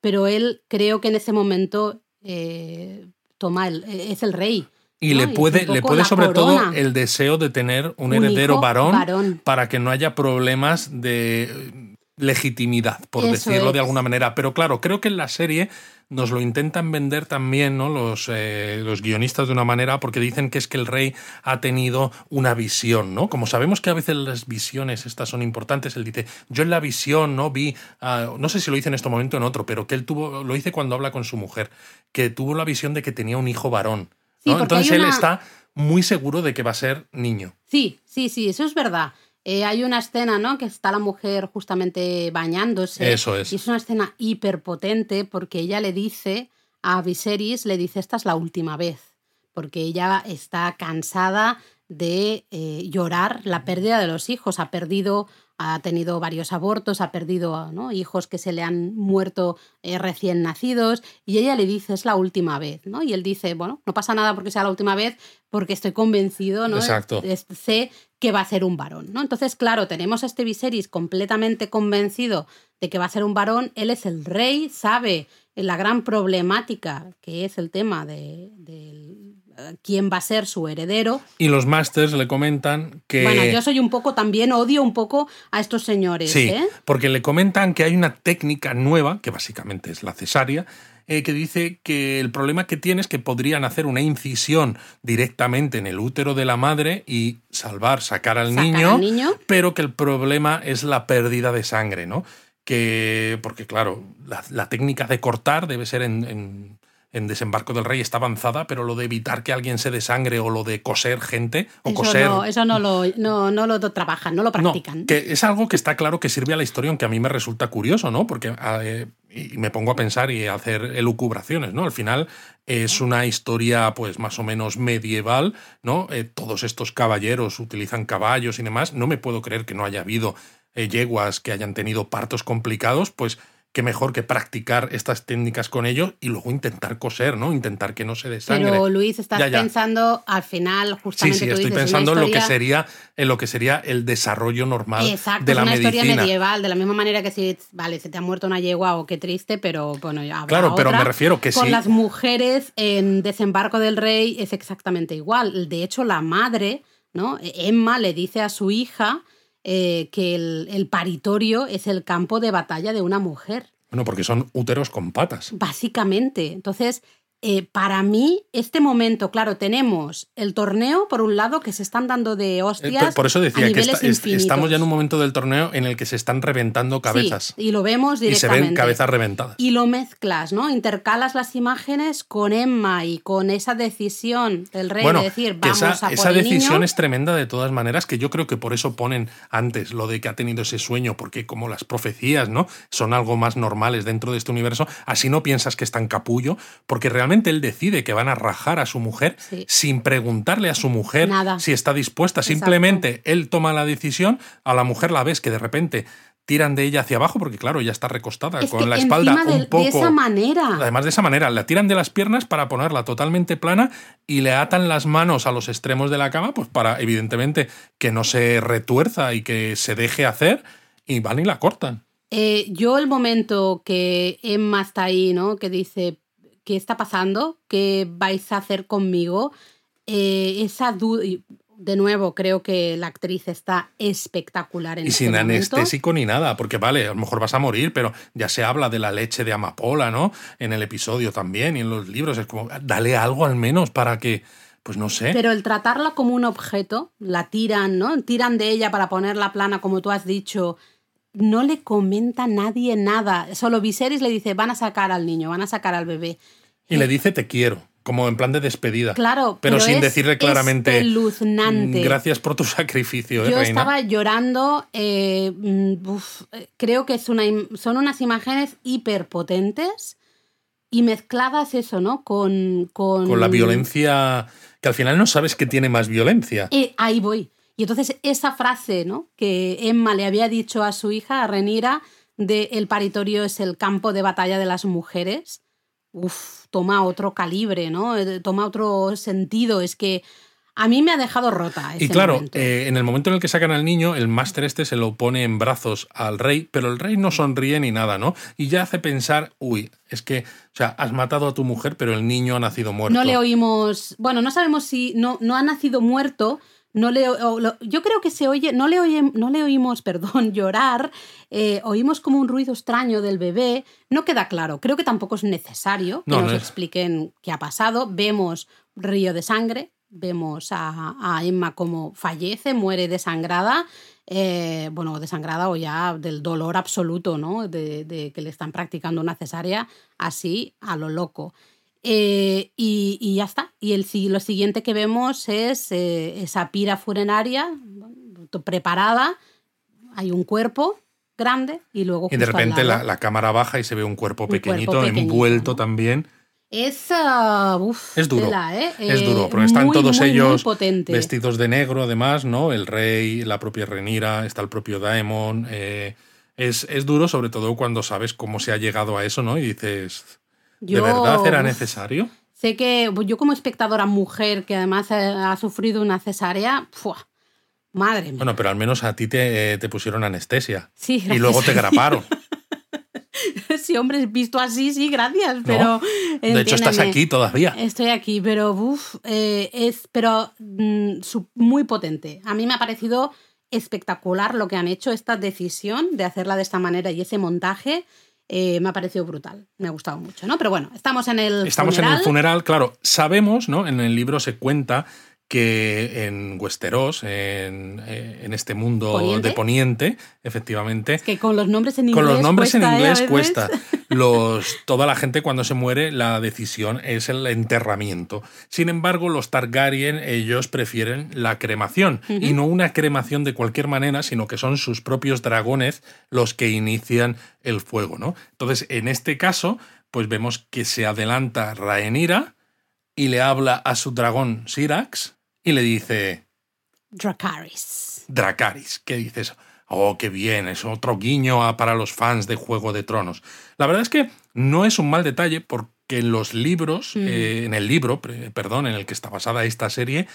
pero él creo que en ese momento eh, toma es el rey. Y ¿no? le puede, le puede sobre corona. todo el deseo de tener un, Un heredero varón, varón. para que no haya problemas de eh, legitimidad, por Eso decirlo de alguna manera. Pero claro, creo que en la serie nos lo intentan vender también ¿no? los, eh, los guionistas de una manera porque dicen que es que el rey ha tenido una visión, ¿no? Como sabemos que a veces las visiones estas son importantes, él dice, yo en la visión no vi, ah, no sé si lo hice en este momento o en otro, pero que él tuvo, lo hice cuando habla con su mujer, que tuvo la visión de que tenía un hijo varón. ¿No? Entonces él está muy seguro de que va a ser niño. Sí, sí, sí, eso es verdad. Eh, hay una escena, ¿no? Que está la mujer justamente bañándose. Eso es. Y es una escena hiperpotente porque ella le dice a Viserys, le dice, esta es la última vez. Porque ella está cansada de eh, llorar la pérdida de los hijos. Ha perdido, ha tenido varios abortos, ha perdido ¿no? hijos que se le han muerto eh, recién nacidos. Y ella le dice, es la última vez. ¿no? Y él dice, bueno, no pasa nada porque sea la última vez, porque estoy convencido, ¿no? Exacto. Es- sé que va a ser un varón, ¿no? Entonces, claro, tenemos a este Viserys completamente convencido de que va a ser un varón. Él es el rey, sabe la gran problemática que es el tema de, de, eh, quién va a ser su heredero. Y los masters le comentan que... Bueno, yo soy un poco, también odio un poco a estos señores, Sí, ¿eh? porque le comentan que hay una técnica nueva, que básicamente es la cesárea, eh, que dice que el problema que tiene es que podrían hacer una incisión directamente en el útero de la madre y salvar, sacar al, Sacar niño, al niño. pero que el problema es la pérdida de sangre, ¿no? Que, porque claro, la, la técnica de cortar debe ser en, en- en Desembarco del Rey está avanzada, pero lo de evitar que alguien se desangre o lo de coser gente o Eso, coser no, eso no lo, no, no lo trabajan, no lo practican. no, que es algo que está claro que sirve a la historia, aunque a mí me resulta curioso, ¿no? Porque eh, y me pongo a pensar y a hacer elucubraciones, ¿no? Al final es una historia, pues, más o menos medieval, ¿no? Eh, todos estos caballeros utilizan caballos y demás. No me puedo creer que no haya habido eh, yeguas que hayan tenido partos complicados, pues qué mejor que practicar estas técnicas con ellos y luego intentar coser, ¿no? Intentar que no se desangre. Pero Luis, estás Ya, ya. pensando al final, Sí, justamente sí, tú estoy dices, una pensando en lo que sería en lo que sería el desarrollo normal Exacto, de la es una medicina. historia medieval, de la misma manera que si, vale, se te ha muerto una yegua o qué triste, pero bueno, ya Claro, pero me refiero que Con sí. las mujeres en Desembarco del Rey es exactamente igual. De hecho, la madre, ¿no? Emma le dice a su hija eh, que el, el paritorio es el campo de batalla de una mujer. Bueno, porque son úteros con patas. Básicamente. Entonces, eh, para mí, este momento, claro, tenemos el torneo, por un lado, que se están dando de Eh, hostias. por- Por eso a decía que estamos ya en un momento del torneo en el que se están reventando cabezas. Sí, y lo vemos y se directamente. ven cabezas reventadas. Y lo mezclas, ¿no? Intercalas las imágenes con Emma y con esa decisión del rey bueno, de decir, vamos esa, a por esa el decisión niño. es tremenda de todas maneras, que yo creo que por eso ponen antes lo de que ha tenido ese sueño, porque como las profecías, ¿no? Son algo más normales dentro de este universo, así no piensas que está en capullo, porque realmente él decide que van a rajar a su mujer Sí. sin preguntarle a su mujer Nada. si está dispuesta. Exacto. Simplemente él toma la decisión, a la mujer la ves que de repente tiran de ella hacia abajo, porque claro, ella está recostada Es con la espalda de, un poco. de esa manera. Además de esa manera, la tiran de las piernas para ponerla totalmente plana y le atan las manos a los extremos de la cama, pues para, evidentemente, que no se retuerza y que se deje hacer, y van y la cortan. Eh, yo el momento que Emma está ahí, ¿no? Que dice, ¿qué está pasando? ¿Qué vais a hacer conmigo? Eh, esa duda... De nuevo, creo que la actriz está espectacular en Y este sin momento. anestésico ni nada, porque vale, a lo mejor vas a morir, pero ya se habla de la leche de amapola, ¿no? En el episodio también y en los libros. Es como, dale algo al menos para que, pues no sé. Pero el tratarla como un objeto, la tiran, ¿no? Tiran de ella para ponerla plana, como tú has dicho. No le comenta nadie nada. Solo Viserys le dice, van a sacar al niño, van a sacar al bebé. Y le dice te quiero, como en plan de despedida. Claro, pero, pero sin es decirle claramente. espeluznante. "Mm, Gracias por tu sacrificio, ¿eh, Yo reina". estaba llorando. eh, mm, uf, creo que es una, son unas imágenes hiperpotentes y mezcladas eso, ¿no? Con, con, con la violencia que al final no sabes que tiene más violencia. Eh, ahí voy. Y entonces esa frase, ¿no? Que Emma le había dicho a su hija, a Renira, de el paritorio es el campo de batalla de las mujeres. Uf, toma otro calibre, ¿no? Eh, Toma otro sentido. Es que a mí me ha dejado rota. Y claro, eh, en el momento en el que sacan al niño, el máster este se lo pone en brazos al rey, pero el rey no sonríe ni nada, ¿no? Y ya hace pensar, uy, es que, o sea, has matado a tu mujer, pero el niño ha nacido muerto. No le oímos. Bueno, no sabemos si no, no ha nacido muerto. No le, yo creo que se oye, no le, oye, no le oímos, perdón, llorar, eh, oímos como un ruido extraño del bebé, no queda claro, creo que tampoco es necesario que No, nos no expliquen qué ha pasado, vemos río de sangre, vemos a, a Emma como fallece, muere desangrada, eh, bueno, desangrada o ya del dolor absoluto, ¿no? De, de que le están practicando una cesárea así a lo loco. Eh, y, y, ya está. Y el, lo siguiente que vemos es eh, esa pira funeraria preparada, hay un cuerpo grande y luego... Y de repente la, la, cámara baja y se ve un cuerpo, pequeñito, envuelto también. Es, uh, es duro. ¿eh? Es duro, porque están todos ellos vestidos de negro, además, ¿no? El rey, la propia Renira, está el propio Daemon. Eh, es, es, duro, sobre todo cuando sabes cómo se ha llegado a eso, ¿no? Y dices, ¿de verdad era necesario? Sé que yo, como espectadora mujer que además ha sufrido una cesárea, madre mía. Bueno, pero al menos a ti te, te pusieron anestesia. Sí, y luego te graparon. sí, hombre, visto así, sí, gracias, pero... De hecho, estás aquí todavía. Estoy aquí, pero uff, eh, es pero mm, muy potente. A mí me ha parecido espectacular lo que han hecho, esta decisión de hacerla de esta manera y ese montaje. Eh, me ha parecido brutal, me ha gustado mucho, ¿no? Pero bueno, estamos en el Estamos en el funeral, claro. Sabemos, ¿no? En el libro se cuenta que en Westeros, en, eh, en este mundo de Poniente, efectivamente. que con los nombres en inglés. Con los nombres cuesta, en inglés ¿eh? cuesta. Los, toda la gente cuando se muere, la decisión es el enterramiento. Sin embargo, los Targaryen, ellos prefieren la cremación. Uh -huh. Y no una cremación de cualquier manera, sino que son sus propios dragones los que inician el fuego, ¿no? Entonces, en este caso, pues vemos que se adelanta Rhaenyra y le habla a su dragón Syrax y le dice... Dracaris. Dracaris. ¿Qué dices? Oh, qué bien, es otro guiño para los fans de Juego de Tronos. La verdad es que no es un mal detalle porque en los libros, mm. eh, en el libro, perdón, en el que está basada esta serie,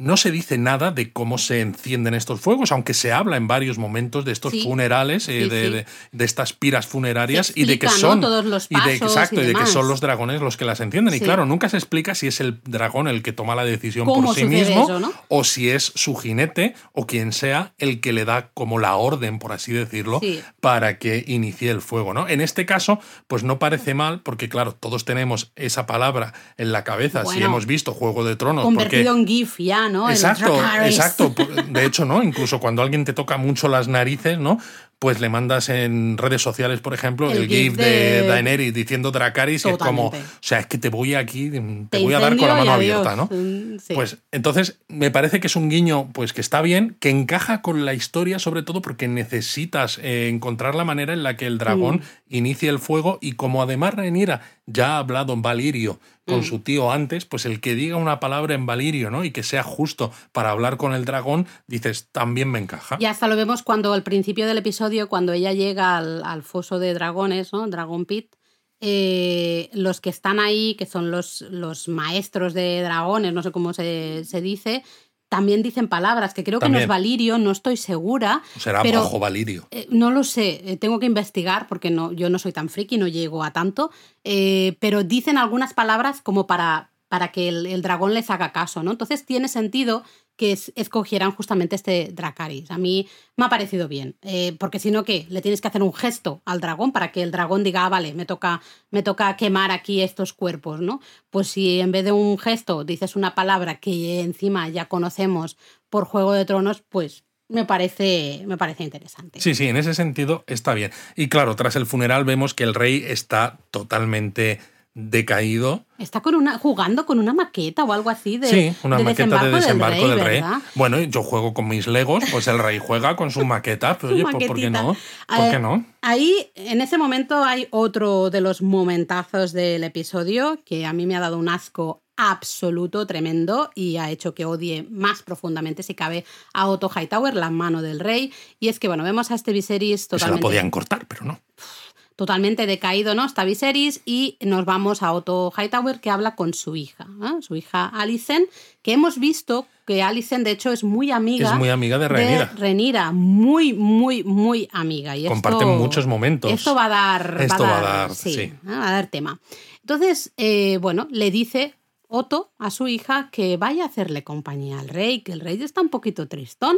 no se dice nada de cómo se encienden estos fuegos, aunque se habla en varios momentos de estos sí. funerales, eh, de, sí. De, de, estas piras funerarias y de que son Todos los y de, pasos exacto, y y de que son los dragones los que las encienden. Y claro, nunca se explica si es el dragón el que toma la decisión ¿Cómo por sí mismo eso, no? o si es su jinete o quien sea el que le da como la orden, por así decirlo, para que inicie el fuego, ¿no? En este caso, pues no parece mal, porque claro, todos tenemos esa palabra en la cabeza si hemos visto Juego de Tronos. porque Convertido en GIF ya, Exacto, exacto. De hecho, ¿no? Incluso cuando alguien te toca mucho las narices, ¿no? Pues le mandas en redes sociales, por ejemplo, el, El GIF de, de- Daenerys diciendo Dracaris y es como, o sea, es que te voy aquí, te, Te voy a dar con la mano abierta, ¿no? Mm, sí. Pues entonces me parece que es un guiño pues que está bien, que encaja con la historia sobre todo porque necesitas eh, encontrar la manera en la que el dragón Mm. inicie el fuego y como además Rhaenyra ya ha hablado en Valirio con Mm. su tío antes, pues el que diga una palabra en Valirio, ¿no? Y que sea justo para hablar con el dragón, dices, también me encaja. Y hasta lo vemos cuando al principio del episodio, cuando ella llega al, al foso de dragones, ¿no? Dragon Pit, eh, los que están ahí, que son los, los maestros de dragones, no sé cómo se, se dice, también dicen palabras, que creo que no es Valirio, no estoy segura. Será pero- bajo Valirio. Eh, no lo sé, eh, tengo que investigar porque no, yo no soy tan friki, no llego a tanto, eh, pero dicen algunas palabras como para, para que el, el dragón les haga caso, ¿no? Entonces tiene sentido que es- escogieran justamente este Dracaris. A mí me ha parecido bien, eh, porque si no, ¿qué? Le tienes que hacer un gesto al dragón para que el dragón diga, ah, vale, me toca, me toca quemar aquí estos cuerpos, ¿no? Pues si en vez de un gesto dices una palabra que encima ya conocemos por Juego de Tronos, pues me parece, me parece interesante. Sí, sí, en ese sentido está bien. Y claro, tras el funeral vemos que el rey está totalmente decaído. Está con una, jugando con una maqueta o algo así de, sí, una de maqueta de desembarco del rey. Bueno, yo juego con mis legos, pues el rey juega con sus maquetas. Pero, oye, pues, ¿por qué no? ¿Por Eh, qué no? Ahí, en ese momento, hay otro de los momentazos del episodio que a mí me ha dado un asco absoluto, tremendo, y ha hecho que odie más profundamente, si cabe, a Otto Hightower, la mano del rey. Y es que, bueno, vemos a este Viserys Se la totalmente podían cortar, pero no. Totalmente decaído, ¿no? Está Viserys y nos vamos a Otto Hightower que habla con su hija, ¿no? su hija Alicent, que hemos visto que Alicent de hecho es muy amiga Es muy amiga de Rhaenyra. de Rhaenyra, muy muy muy amiga y Comparten esto- muchos momentos. Esto va a dar Esto va va a dar, sí, sí. ¿no? va a dar tema. Entonces, eh, bueno, le dice Otto a su hija que vaya a hacerle compañía al rey, que el rey está un poquito tristón.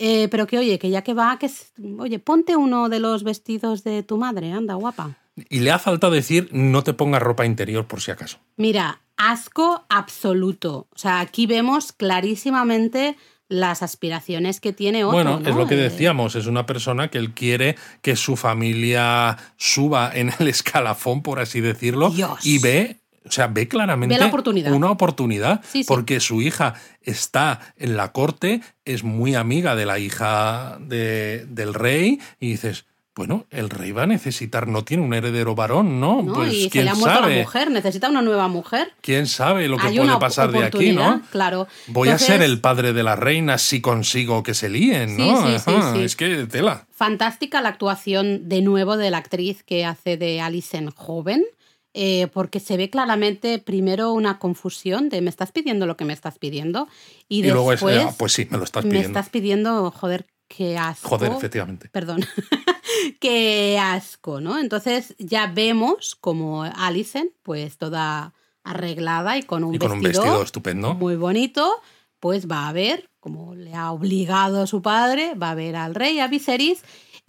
Eh, pero que oye, que ya que va, que es- oye, ponte uno de los vestidos de tu madre, anda, guapa. Y le ha faltado decir, no te pongas ropa interior por si acaso. Mira, asco absoluto. O sea, aquí vemos clarísimamente las aspiraciones que tiene Otto. Bueno, es ¿no? lo que Eh, decíamos, es una persona que él quiere que su familia suba en el escalafón, por así decirlo, Dios. y ve o sea, ve claramente Ve la oportunidad. una oportunidad, Sí, sí. porque su hija está en la corte, es muy amiga de la hija de- del rey, y dices, bueno, el rey va a necesitar, no tiene un heredero varón, ¿no? ¿no? Pues y se quién le ha muerto sabe, la mujer, necesita una nueva mujer. quién sabe lo que Hay puede pasar de aquí, ¿no? Claro. Voy a ser el padre de la reina si consigo que se líen, ¿no? sí, sí, Ajá, sí. Es que tela. Fantástica la actuación de nuevo de la actriz que hace de Alison joven, eh, porque se ve claramente primero una confusión de me estás pidiendo lo que me estás pidiendo y, Y, luego es, después eh, pues sí, me lo estás me pidiendo. estás pidiendo, joder, qué asco. Joder, efectivamente. Perdón. qué asco, ¿no? Entonces ya vemos como Alison, pues toda arreglada y con un Y con un vestido vestido estupendo. muy bonito, pues va a ver, como le ha obligado a su padre, va a ver al rey, a Viserys,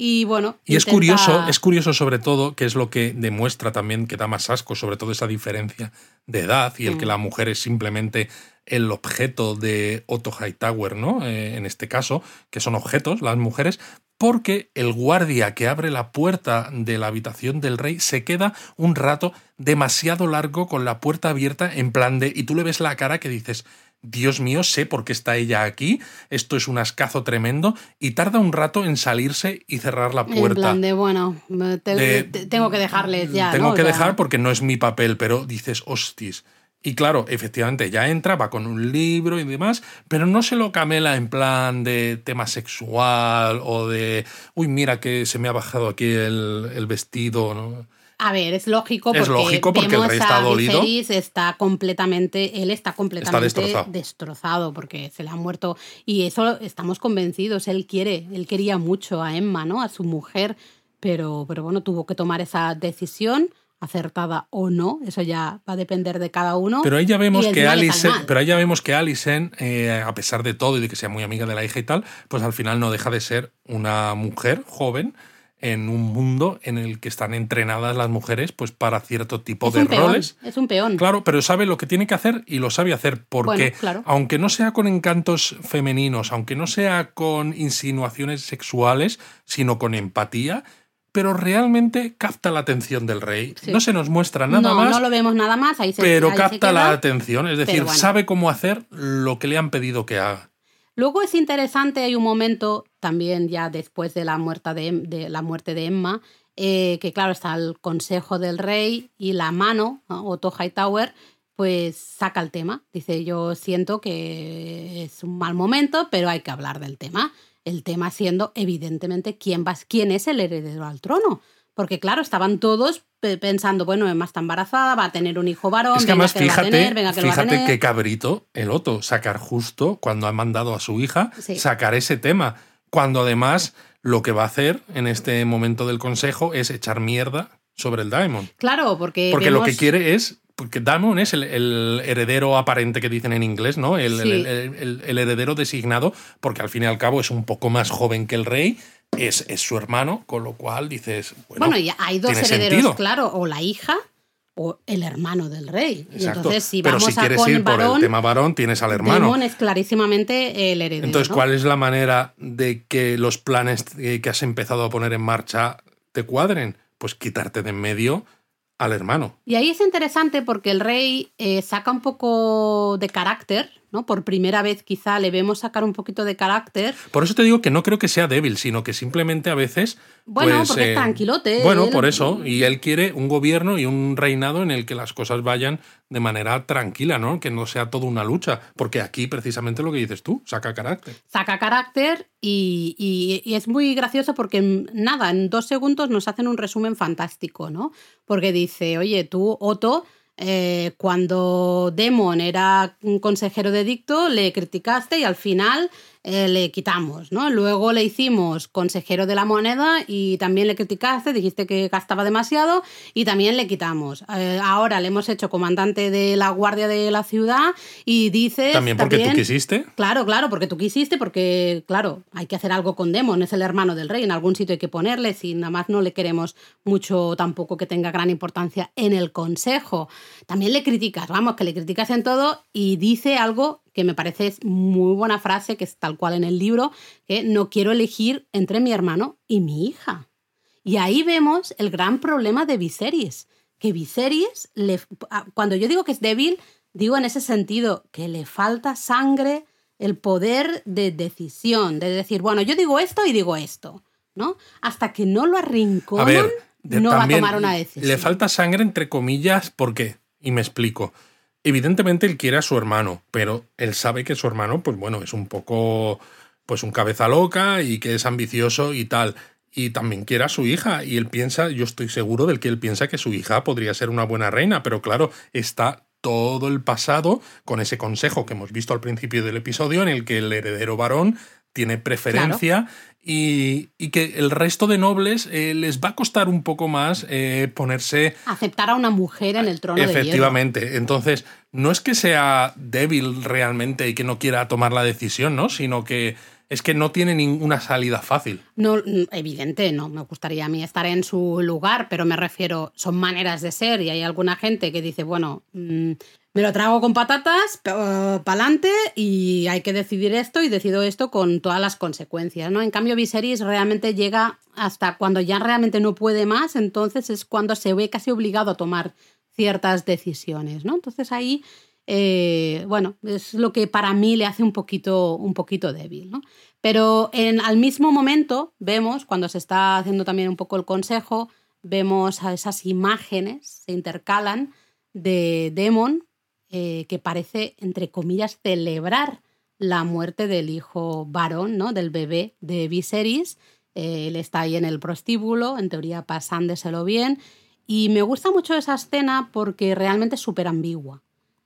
y bueno. Y es curioso, es curioso sobre todo, que es lo que demuestra también que da más asco, sobre todo esa diferencia de edad y el que la mujer es simplemente el objeto de Otto Hightower, ¿no? Eh, en este caso, que son objetos las mujeres, porque el guardia que abre la puerta de la habitación del rey se queda un rato demasiado largo con la puerta abierta en plan de, y tú le ves la cara que dices, Dios mío, sé por qué está ella aquí, esto es un ascazo tremendo, y tarda un rato en salirse y cerrar la En puerta. plan de, bueno, me te- de- te- tengo que dejarles ya. Tengo ¿no? que O sea, dejar porque no es mi papel, pero dices, hostis. Y claro, efectivamente, ya entra, va con un libro y demás, pero no se lo camela en plan de tema sexual o de, uy, mira que se me ha bajado aquí el, el vestido. ¿no? A ver, es lógico Es porque, lógico porque el vemos rey está a dolido. Viserys está completamente, él está completamente destrozado. destrozado porque se le ha muerto y eso estamos convencidos, él quiere, él quería mucho a Emma, ¿no? A su mujer, pero, pero bueno, tuvo que tomar esa decisión acertada o no, eso ya va a depender de cada uno. Pero ahí ya vemos que Alison, pero ahí ya vemos que Alison, eh, a pesar de todo y de que sea muy amiga de la hija y tal, pues al final no deja de ser una mujer joven en un mundo en el que están entrenadas las mujeres pues para cierto tipo es de un peón, roles. es un peón. Claro, pero sabe lo que tiene que hacer y lo sabe hacer porque Bueno, claro. aunque no sea con encantos femeninos, aunque no sea con insinuaciones sexuales, sino con empatía, pero realmente capta la atención del rey. Sí. No se nos muestra nada no, más, no lo vemos nada más, ahí se pero ahí se capta la atención, es decir, bueno. sabe cómo hacer lo que le han pedido que haga. Luego es interesante, hay un momento también ya después de la muerte de, Em- de la muerte de Emma, eh, que claro, está el consejo del rey y la mano, ¿no? Otto Hightower, pues saca el tema. Dice, yo siento que es un mal momento, pero hay que hablar del tema. El tema siendo, evidentemente, quién, va, quién es el heredero al trono. Porque claro, estaban todos pe- pensando, bueno, Emma está embarazada, va a tener un hijo varón, Es que venga además, que lo va a fíjate, tener, venga que lo va a fíjate tener. qué cabrito el Otto, sacar justo cuando ha mandado a su hija, Sí. sacar ese tema. Cuando además lo que va a hacer en este momento del consejo es echar mierda sobre el Diamond. Claro, porque. Porque lo que quiere es. Porque Damon es el, el heredero aparente que dicen en inglés, ¿no? Sí. el- el heredero designado, porque al fin y al cabo es un poco más joven que el rey, es, es su hermano, con lo cual dices. Bueno, Bueno, y hay dos herederos, sentido. claro, o la hija o el hermano del rey. Y entonces, si Pero vamos si a quieres con ir por el tema varón, tienes al hermano. Daemon es clarísimamente el heredero. Entonces, ¿no? ¿cuál es la manera de que los planes que has empezado a poner en marcha te cuadren? Pues quitarte de en medio al hermano. Y ahí es interesante porque el rey eh, saca un poco de carácter, ¿no? Por primera vez quizá le vemos sacar un poquito de carácter. Por eso te digo que no creo que sea débil, sino que simplemente a veces. Bueno, pues, porque es eh, tranquilote. Bueno, él- por eso. Y él quiere un gobierno y un reinado en el que las cosas vayan de manera tranquila, ¿no? Que no sea todo una lucha. Porque aquí, precisamente lo que dices tú, saca carácter. saca carácter y, y- y es muy gracioso porque en nada, en dos segundos nos hacen un resumen fantástico, ¿no? Porque dice, oye, tú, Otto, eh, cuando Demon era un consejero de dicto, le criticaste y al final eh, le quitamos, ¿no? Luego le hicimos consejero de la moneda y también le criticaste, dijiste que gastaba demasiado y también le quitamos. Eh, ahora le hemos hecho comandante de la guardia de la ciudad y dices... También porque tú quisiste. Claro, claro, porque tú quisiste, porque, claro, hay que hacer algo con Demon, es el hermano del rey, en algún sitio hay que ponerle, si nada más no le queremos mucho tampoco que tenga gran importancia en el consejo. También le criticas, vamos, que le criticas en todo y dice algo que me parece es muy buena frase, que es tal cual en el libro, que no quiero elegir entre mi hermano y mi hija. Y ahí vemos el gran problema de Viserys, que Viserys, le, cuando yo digo que es débil, digo en ese sentido, que le falta sangre, el poder de decisión, de decir, bueno, yo digo esto y digo esto, ¿no? Hasta que no lo arrinconan, no va a tomar una decisión. Le falta sangre, entre comillas, ¿por qué? Y me explico. Evidentemente él quiere a su hermano, pero él sabe que su hermano, pues bueno, es un poco, pues un cabeza loca y que es ambicioso y tal. Y también quiere a su hija. Y él piensa, yo estoy seguro del que él piensa que su hija podría ser una buena reina, pero claro, está todo el pasado con ese consejo que hemos visto al principio del episodio en el que el heredero varón tiene preferencia y, que el resto de nobles eh, les va a costar un poco más eh, ponerse... Aceptar a una mujer en el trono. Efectivamente. Entonces, no es que sea débil realmente y que no quiera tomar la decisión, ¿no? Sino que es que no tiene ninguna salida fácil. No, evidente, no. Me gustaría a mí estar en su lugar, pero me refiero, son maneras de ser y hay alguna gente que dice, bueno, mm, me lo trago con patatas, para adelante y hay que decidir esto y decido esto con todas las consecuencias, ¿no? En cambio, Viserys realmente llega hasta cuando ya realmente no puede más, entonces es cuando se ve casi obligado a tomar ciertas decisiones, ¿no? Entonces ahí, eh, bueno, es lo que para mí le hace un poquito, un poquito débil, ¿no? Pero en, al mismo momento vemos, cuando se está haciendo también un poco el consejo, vemos a esas imágenes, se intercalan de Demon eh, que parece, entre comillas, celebrar la muerte del hijo varón, ¿no? del bebé de Viserys. Eh, él está ahí en el prostíbulo, en teoría pasándoselo bien. Y me gusta mucho esa escena porque realmente es súper ambigua.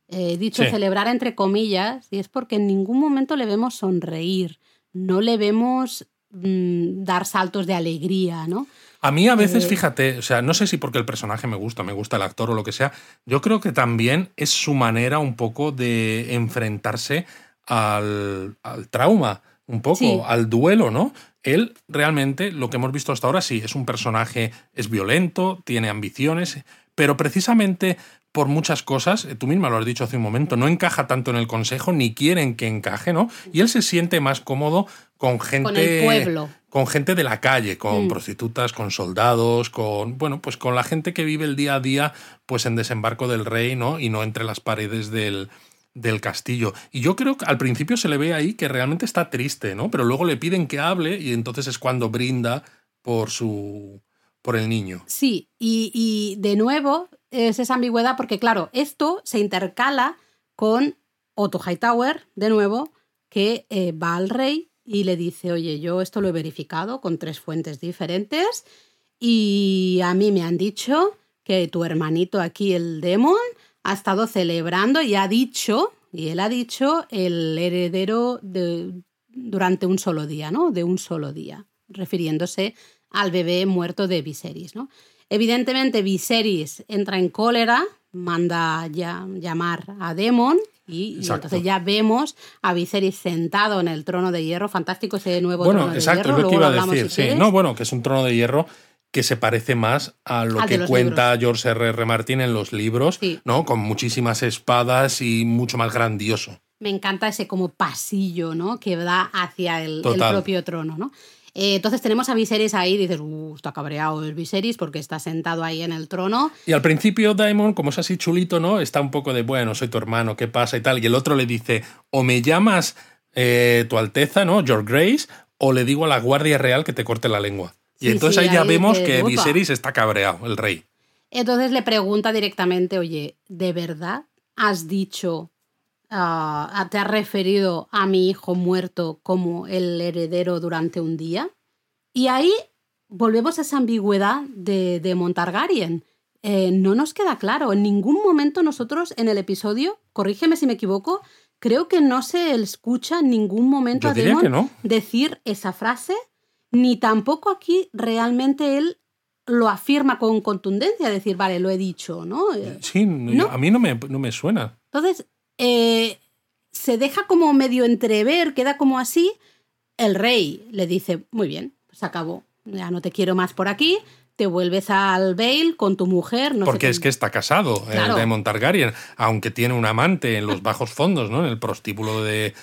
He eh, dicho celebrar entre comillas, y es porque en ningún momento le vemos sonreír, no le vemos mm, dar saltos de alegría, ¿no? A mí a veces, fíjate, o sea, no sé si porque el personaje me gusta, me gusta el actor o lo que sea, yo creo que también es su manera un poco de enfrentarse al, trauma, un poco, al duelo, ¿no? Él realmente, lo que hemos visto hasta ahora, sí, es un personaje, es violento, tiene ambiciones, pero precisamente por muchas cosas, eh, tú misma lo has dicho hace un momento, no encaja tanto en el consejo, ni quieren que encaje, ¿no? Y él se siente más cómodo con gente. Con el pueblo con gente de la calle, con mm. prostitutas, con soldados, con bueno, pues con la gente que vive el día a día, pues en desembarco del rey, ¿no? Y no entre las paredes del, del castillo. Y yo creo que al principio se le ve ahí que realmente está triste, ¿no? Pero luego le piden que hable y entonces es cuando brinda por su por el niño. Sí, y, de nuevo es esa ambigüedad porque claro, esto se intercala con Otto Hightower, de nuevo, que eh, va al rey y le dice, oye, yo esto lo he verificado con tres fuentes diferentes y a mí me han dicho que tu hermanito aquí, el Demon, ha estado celebrando y ha dicho, y él ha dicho, el heredero de, durante un solo día, ¿no? De un solo día, refiriéndose al bebé muerto de Viserys, ¿no? Evidentemente Viserys entra en cólera, manda llamar a Demon y, entonces ya vemos a Viserys sentado en el trono de hierro, fantástico ese nuevo trono de hierro. Exacto, es lo que iba a decir. sí. No, bueno, que es un trono de hierro que se parece más a lo que cuenta George R. R. Martin en los libros, ¿no? Con muchísimas espadas y mucho más grandioso. Me encanta ese como pasillo, ¿no? Que da hacia el, el propio trono, ¿no? Eh, entonces tenemos a Viserys ahí, dices, uh, está cabreado el Viserys porque está sentado ahí en el trono. Y al principio Daemon, como es así chulito, ¿no? Está un poco de, bueno, soy tu hermano, ¿qué pasa y tal? Y el otro le dice, o me llamas eh, tu Alteza, ¿no? Your Grace, o le digo a la Guardia Real que te corte la lengua. Y entonces ahí ya vemos que Viserys está cabreado, el rey. Entonces le pregunta directamente, oye, ¿de verdad has dicho Ah, te has referido a mi hijo muerto como el heredero durante un día. Y ahí volvemos a esa ambigüedad de, de Montargaryen. Eh, no nos queda claro. En ningún momento nosotros en el episodio, corrígeme si me equivoco, creo que no se escucha en ningún momento a Demon decir esa frase, ni tampoco aquí realmente él lo afirma con contundencia, decir, vale, lo he dicho, ¿no? Sí, a mí no me, no me suena. Entonces, eh, se deja como medio entrever, queda como así. El rey le dice, muy bien, se pues acabó, ya no te quiero más por aquí, te vuelves al Bale con tu mujer. No Porque es que está casado, el de Montargaryen, aunque tiene un amante en los bajos fondos, ¿no? En el prostíbulo de,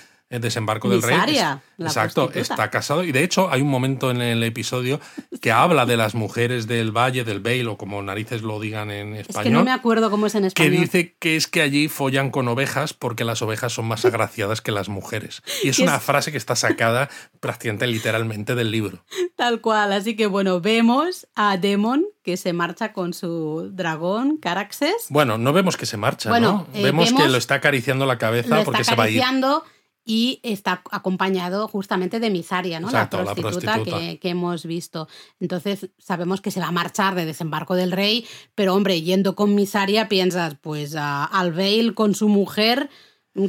Desembarco del Rey. Misaria, la Exacto, prostituta. está casado. Y de hecho, hay un momento en el episodio que habla de las mujeres del Valle, del Vale, o como narices lo digan en Es español. que no me acuerdo cómo es en que español. dice que es que allí follan con ovejas porque las ovejas son más agraciadas que las mujeres. Y es Que una es- frase que está sacada prácticamente literalmente del libro. Tal cual. Así que bueno, vemos a Demon que se marcha con su dragón, Caraxes. Bueno, no vemos que se marcha, Bueno, ¿no? eh, vemos, que lo está acariciando la cabeza Lo porque está se va a ir. Y está acompañado justamente de Misaria, ¿no? Exacto, la la prostituta. Que, que hemos visto. Entonces sabemos que se va a marchar de desembarco del rey, pero hombre, yendo con Misaria piensas, pues a- al Bale con su mujer,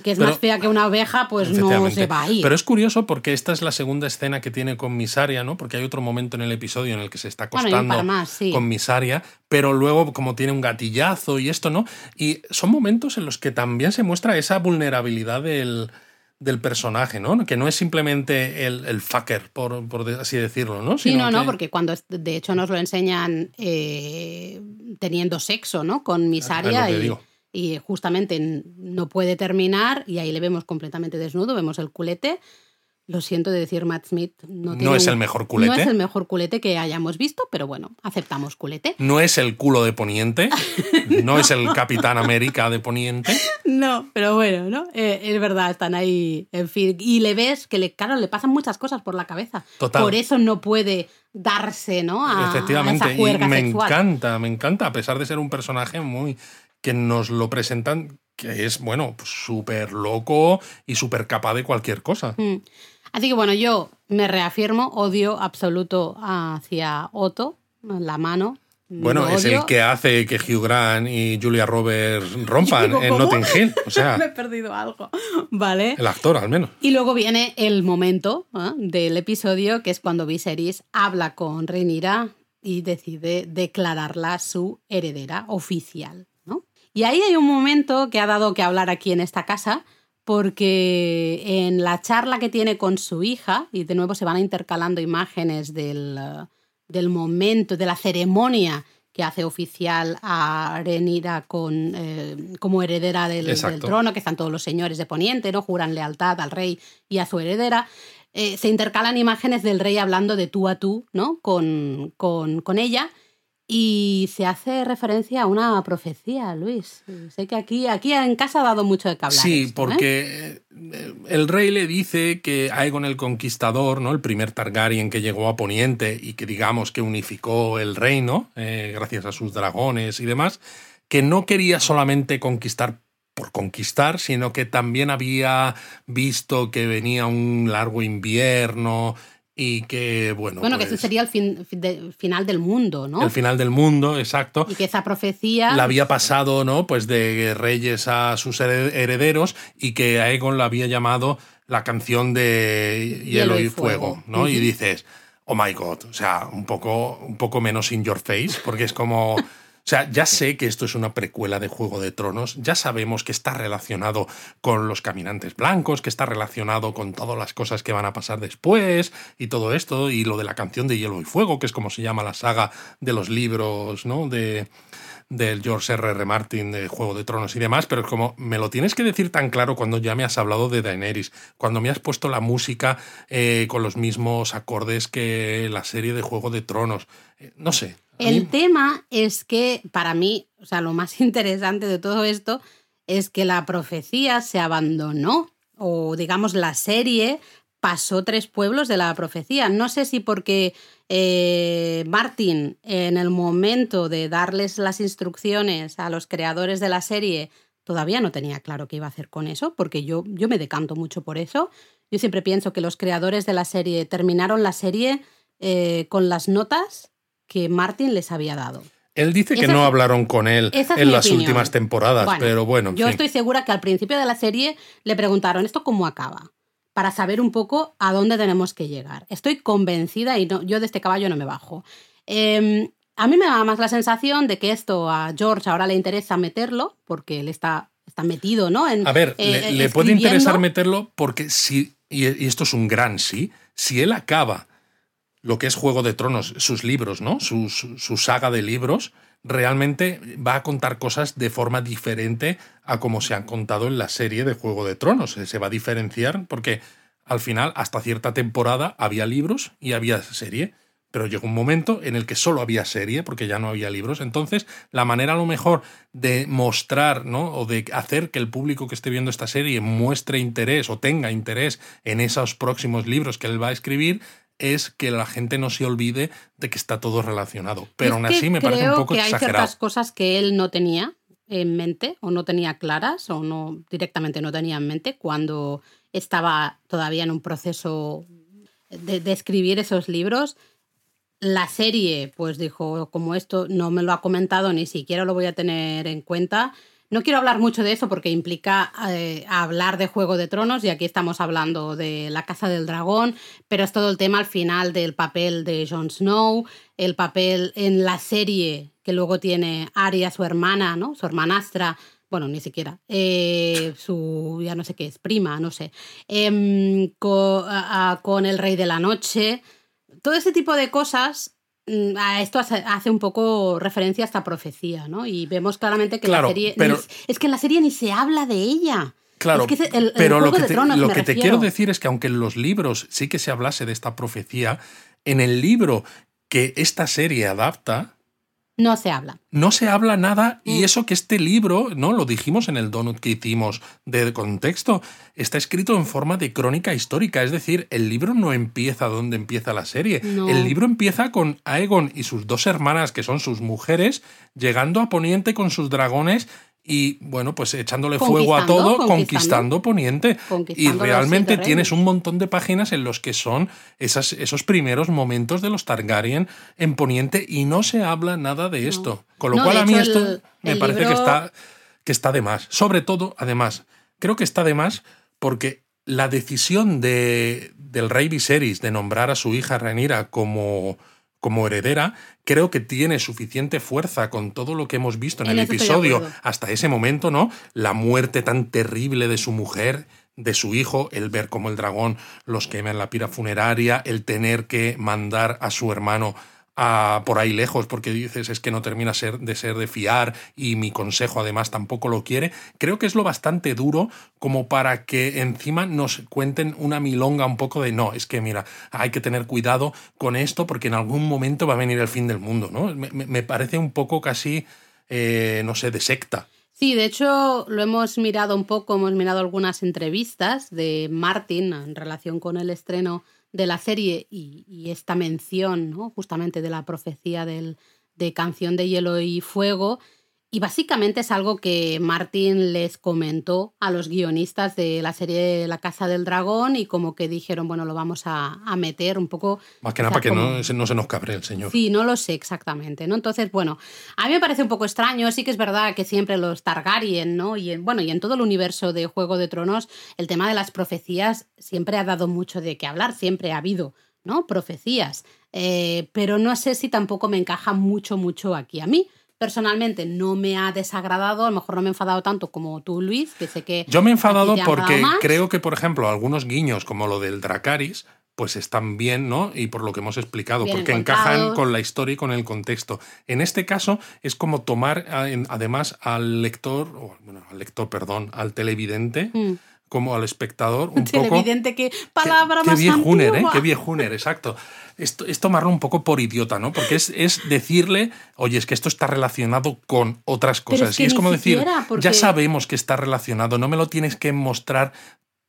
que es Pero- más fea que una oveja, pues no se va a ir. Pero es curioso porque esta es la segunda escena que tiene con Misaria, ¿no? Porque hay otro momento en el episodio en el que se está acostando más, sí. con Misaria, pero luego como tiene un gatillazo y esto, ¿no? Y son momentos en los que también se muestra esa vulnerabilidad del, del personaje, ¿no? Que no es simplemente el, el fucker, por, por así decirlo, ¿no? Sí, Sino no, no, que- porque cuando de hecho nos lo enseñan eh, teniendo sexo, ¿no? Con Misaria que y, justamente no puede terminar y ahí le vemos completamente desnudo, vemos el culete. Lo siento de decir Matt Smith. No, No es un- el mejor culete. No es el mejor culete que hayamos visto, pero bueno, aceptamos culete. No es el culo de Poniente, no es el Capitán América de Poniente. No, pero bueno, ¿no? Eh, es verdad, están ahí, en fin. Y le ves que, le, claro, le pasan muchas cosas por la cabeza. Total. Por eso no puede darse, ¿no? A, Efectivamente, a esa y me sexual. encanta, me encanta, a pesar de ser un personaje muy que nos lo presentan que es, bueno, pues súper loco y súper capaz de cualquier cosa. Mm. Así que bueno, yo me reafirmo, odio absoluto hacia Otto, la mano. Bueno, es el que hace que Hugh Grant y Julia Roberts rompan Digo, en. Notting Hill. O sea, Me he perdido algo. Vale. el actor al menos. Y luego viene el momento ¿eh? del episodio, que es cuando Viserys habla con Rhaenyra y decide declararla su heredera oficial. ¿no? Y ahí hay un momento que ha dado que hablar aquí en esta casa, porque en la charla que tiene con su hija, y de nuevo se van intercalando imágenes del, eh, del momento, de la ceremonia que hace oficial a Rhaenyra con, eh, como heredera del, del trono, que están todos los señores de Poniente, ¿no? Juran lealtad al rey y a su heredera. Eh, se intercalan imágenes del rey hablando de tú a tú, ¿no? Con, con, con ella. Y se hace referencia a una profecía, Luis. Sé que aquí, aquí en casa ha dado mucho de que hablar. Sí, esto, ¿eh? porque eh, el rey le dice que Aegon el Conquistador, ¿no? el primer Targaryen que llegó a Poniente y que digamos que unificó el reino, eh, gracias a sus dragones y demás, que no quería solamente conquistar por conquistar, sino que también había visto que venía un largo invierno y que, bueno, Bueno, que pues, ese sería el fin- de- final del mundo, ¿no? el final del mundo, exacto Y que esa profecía. la había pasado, ¿no? Pues de reyes a sus hered- herederos y que Aegon la había llamado la canción de Hielo, y Fuego, ¿no? Y dices, oh my god, o sea, un poco, un poco menos in your face, porque es como. O sea, ya sé que esto es una precuela de Juego de Tronos, ya sabemos que está relacionado con los caminantes blancos, que está relacionado con todas las cosas que van a pasar después y todo esto, y lo de la canción de Hielo y Fuego, que es como se llama la saga de los libros, ¿no? De, del George R. R. Martin de Juego de Tronos y demás, pero es como me lo tienes que decir tan claro cuando ya me has hablado de Daenerys, cuando me has puesto la música eh, con los mismos acordes que la serie de Juego de Tronos. Eh, no sé. El tema es que para mí, o sea, lo más interesante de todo esto es que la profecía se abandonó, o digamos la serie pasó tres pueblos de la profecía. No sé si porque eh, Martin, en el momento de darles las instrucciones a los creadores de la serie, todavía no tenía claro qué iba a hacer con eso, porque yo, yo me decanto mucho por eso. Yo siempre pienso que los creadores de la serie terminaron la serie eh, con las notas que Martin les había dado. Él dice que Esa no es- hablaron con él en las opinión. últimas temporadas, Bueno, pero bueno, en Yo fin. estoy segura que al principio de la serie le preguntaron esto cómo acaba, para saber un poco a dónde tenemos que llegar. Estoy convencida y no, yo de este caballo no me bajo. Eh, a mí me da más la sensación de que esto a George ahora le interesa meterlo, porque él está, está metido, ¿no? En, A ver, eh, le, eh, le puede escribiendo. interesar meterlo porque si, y esto es un gran sí, si él acaba lo que es Juego de Tronos, sus libros, ¿no? Su, su- saga de libros, realmente va a contar cosas de forma diferente a como se han contado en la serie de Juego de Tronos. Se va a diferenciar porque al final, hasta cierta temporada, había libros y había serie pero llegó un momento en el que solo había serie, porque ya no había libros. Entonces, la manera a lo mejor de mostrar, ¿no? O de hacer que el público que esté viendo esta serie muestre interés o tenga interés en esos próximos libros que él va a escribir, es que la gente no se olvide de que está todo relacionado. Pero aún así me parece un poco que Hay ciertas cosas que él no tenía en mente, o no tenía claras, o no directamente no tenía en mente cuando estaba todavía en un proceso de, de escribir esos libros la serie, pues dijo, como esto no me lo ha comentado, ni siquiera lo voy a tener en cuenta. No quiero hablar mucho de eso porque implica eh, hablar de Juego de Tronos y aquí estamos hablando de la Casa del Dragón, pero es todo el tema al final del papel de Jon Snow, el papel en la serie que luego tiene Arya, su hermana, ¿no? Su hermanastra, bueno, ni siquiera, eh, su, ya no sé qué es, prima, no sé, em, con el Rey de la Noche todo ese tipo de cosas a esto hace, un poco referencia a esta profecía, ¿no? Y vemos claramente que la serie. es que en la serie ni se habla de ella. Claro, pero lo que, te, lo que te quiero decir es que aunque en los libros sí que se hablase de esta profecía, en el libro que esta serie adapta, no se habla. No se habla nada y mm. eso que este libro, ¿no? Lo dijimos en el donut que hicimos de contexto, está escrito en forma de crónica histórica, es decir, el libro no empieza donde empieza la serie. El libro empieza con Aegon y sus dos hermanas, que son sus mujeres, llegando a Poniente con sus dragones y bueno, pues echándole fuego a todo, conquistando, Poniente. y realmente tienes un montón de páginas en los que son esas, esos primeros momentos de los Targaryen en Poniente y no se habla nada de esto. Con lo cual a mí esto me parece que, está, que está de más. Sobre todo, además, creo que está de más porque la decisión de, del rey Viserys de nombrar a su hija Rhaenyra como como heredera, creo que tiene suficiente fuerza con todo lo que hemos visto en, el episodio hasta ese momento, ¿no? La muerte tan terrible de su mujer, de su hijo, el ver cómo el dragón los quema en la pira funeraria, el tener que mandar a su hermano por ahí lejos porque dices es que no termina de ser de fiar y mi consejo además tampoco lo quiere, creo que es lo bastante duro como para que encima nos cuenten una milonga un poco de no, es que mira, hay que tener cuidado con esto porque en algún momento va a venir el fin del mundo, ¿no? Me, parece un poco casi, eh, no sé, de secta. Sí, de hecho lo hemos mirado un poco, hemos mirado algunas entrevistas de Martin en relación con el estreno de la serie y, esta mención ¿no? justamente de la profecía del, de Canción de Hielo y Fuego, y básicamente es algo que Martin les comentó a los guionistas de la serie La Casa del Dragón y como que dijeron, bueno, lo vamos a, meter un poco... Más que nada para que no, no, se nos cabre el señor. Sí, no lo sé exactamente, ¿no? Entonces, bueno, a mí me parece un poco extraño, sí que es verdad que siempre los Targaryen, ¿no? Y en, bueno, y en todo el universo de Juego de Tronos, el tema de las profecías siempre ha dado mucho de qué hablar, siempre ha habido, ¿no? Profecías. Eh, pero no sé si tampoco me encaja mucho, mucho aquí a mí personalmente no me ha desagradado, a lo mejor no me he enfadado tanto como tú, Luis, que sé que... Yo me he enfadado porque creo que, por ejemplo, algunos guiños como lo del Dracaris, pues están bien, ¿no? Y por lo que hemos explicado, porque encajan con la historia y con el contexto. En este caso es como tomar además al lector, bueno, al lector, perdón, al televidente. Mm como al espectador un poco... Evidente que palabra qué, más Qué viejuner, ¿eh? Qué viejuner, exacto. Esto, es tomarlo un poco por idiota, ¿no? Porque es, es, decirle, oye, es que esto está relacionado con otras cosas. y es como decir, ya sabemos que está relacionado, no me lo tienes que mostrar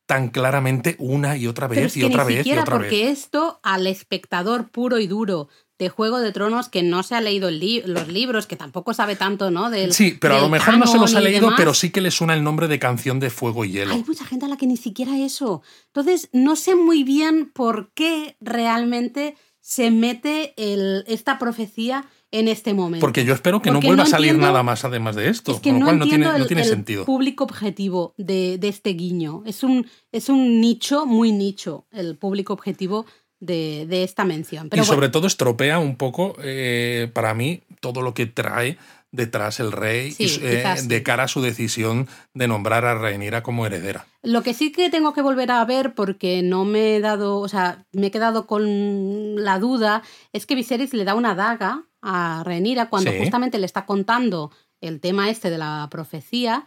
tan claramente una y otra vez y otra vez y otra vez. Porque esto al espectador puro y duro de Juego de Tronos que no se ha leído los libros, que tampoco sabe tanto, ¿no? Del, sí, pero a lo mejor no se los ha leído, pero sí que le suena el nombre de Canción de Fuego y Hielo. Hay mucha gente a la que ni siquiera eso. Entonces, no sé muy bien por qué realmente se mete el, esta profecía en este momento. Porque yo espero que no vuelva a salir nada más además de esto. Es que no, tiene, el, no tiene sentido. público objetivo de, de, este guiño. Es un, es un nicho, muy nicho, el público objetivo de, de esta mención. y sobre todo estropea un poco, eh, para mí, todo lo que trae detrás el rey eh, de cara a su decisión de nombrar a Rhaenyra como heredera. Lo que sí que tengo que volver a ver porque no me he dado, o sea, me he quedado con la duda, es que Viserys le da una daga a Renira cuando Sí. justamente le está contando el tema este de la profecía.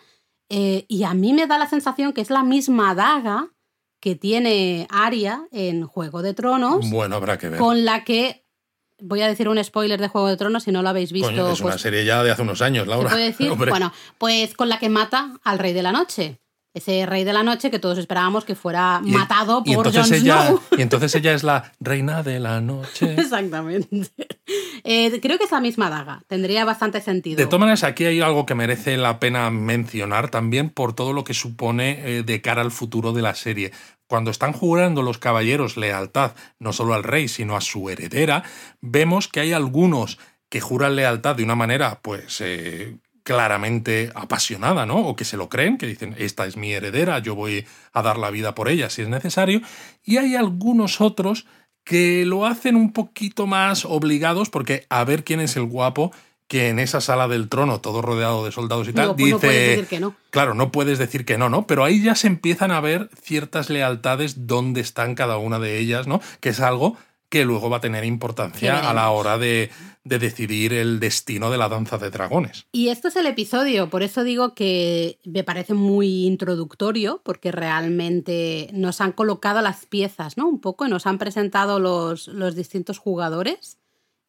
eh, y a mí me da la sensación que es la misma daga que tiene Arya en Juego de Tronos, Bueno, habrá que ver. con la que. Voy a decir un spoiler de Juego de Tronos si no lo habéis visto. Coño, es una pues, serie ya de hace unos años, ¿Se Laura. puede decir? Hombre. Bueno, pues con la que mata al Rey de la Noche. Ese Rey de la Noche que todos esperábamos que fuera Y- matado y por Jon Snow. Y entonces ella es la reina de la noche. Exactamente. Eh, creo que es la misma daga. Tendría bastante sentido. De todas maneras, aquí hay algo que merece la pena mencionar también por todo lo que supone eh, de cara al futuro de la serie. Cuando están jurando los caballeros lealtad no solo al rey, sino a su heredera, vemos que hay algunos que juran lealtad de una manera, pues, eh, claramente apasionada, ¿no? O que se lo creen, que dicen, esta es mi heredera, yo voy a dar la vida por ella si es necesario. Y hay algunos otros que lo hacen un poquito más obligados, porque a ver quién es el guapo que en esa sala del trono, todo rodeado de soldados y tal, Digo, pues dice... no puedes decir que no. Claro, no puedes decir que no, ¿no? Pero ahí ya se empiezan a ver ciertas lealtades dónde están cada una de ellas, ¿no? Que es algo que luego va a tener importancia a la hora de, de decidir el destino de la danza de dragones. Y esto es el episodio, por eso digo que me parece muy introductorio, porque realmente nos han colocado las piezas, ¿no? Un poco, y nos han presentado los, los distintos jugadores.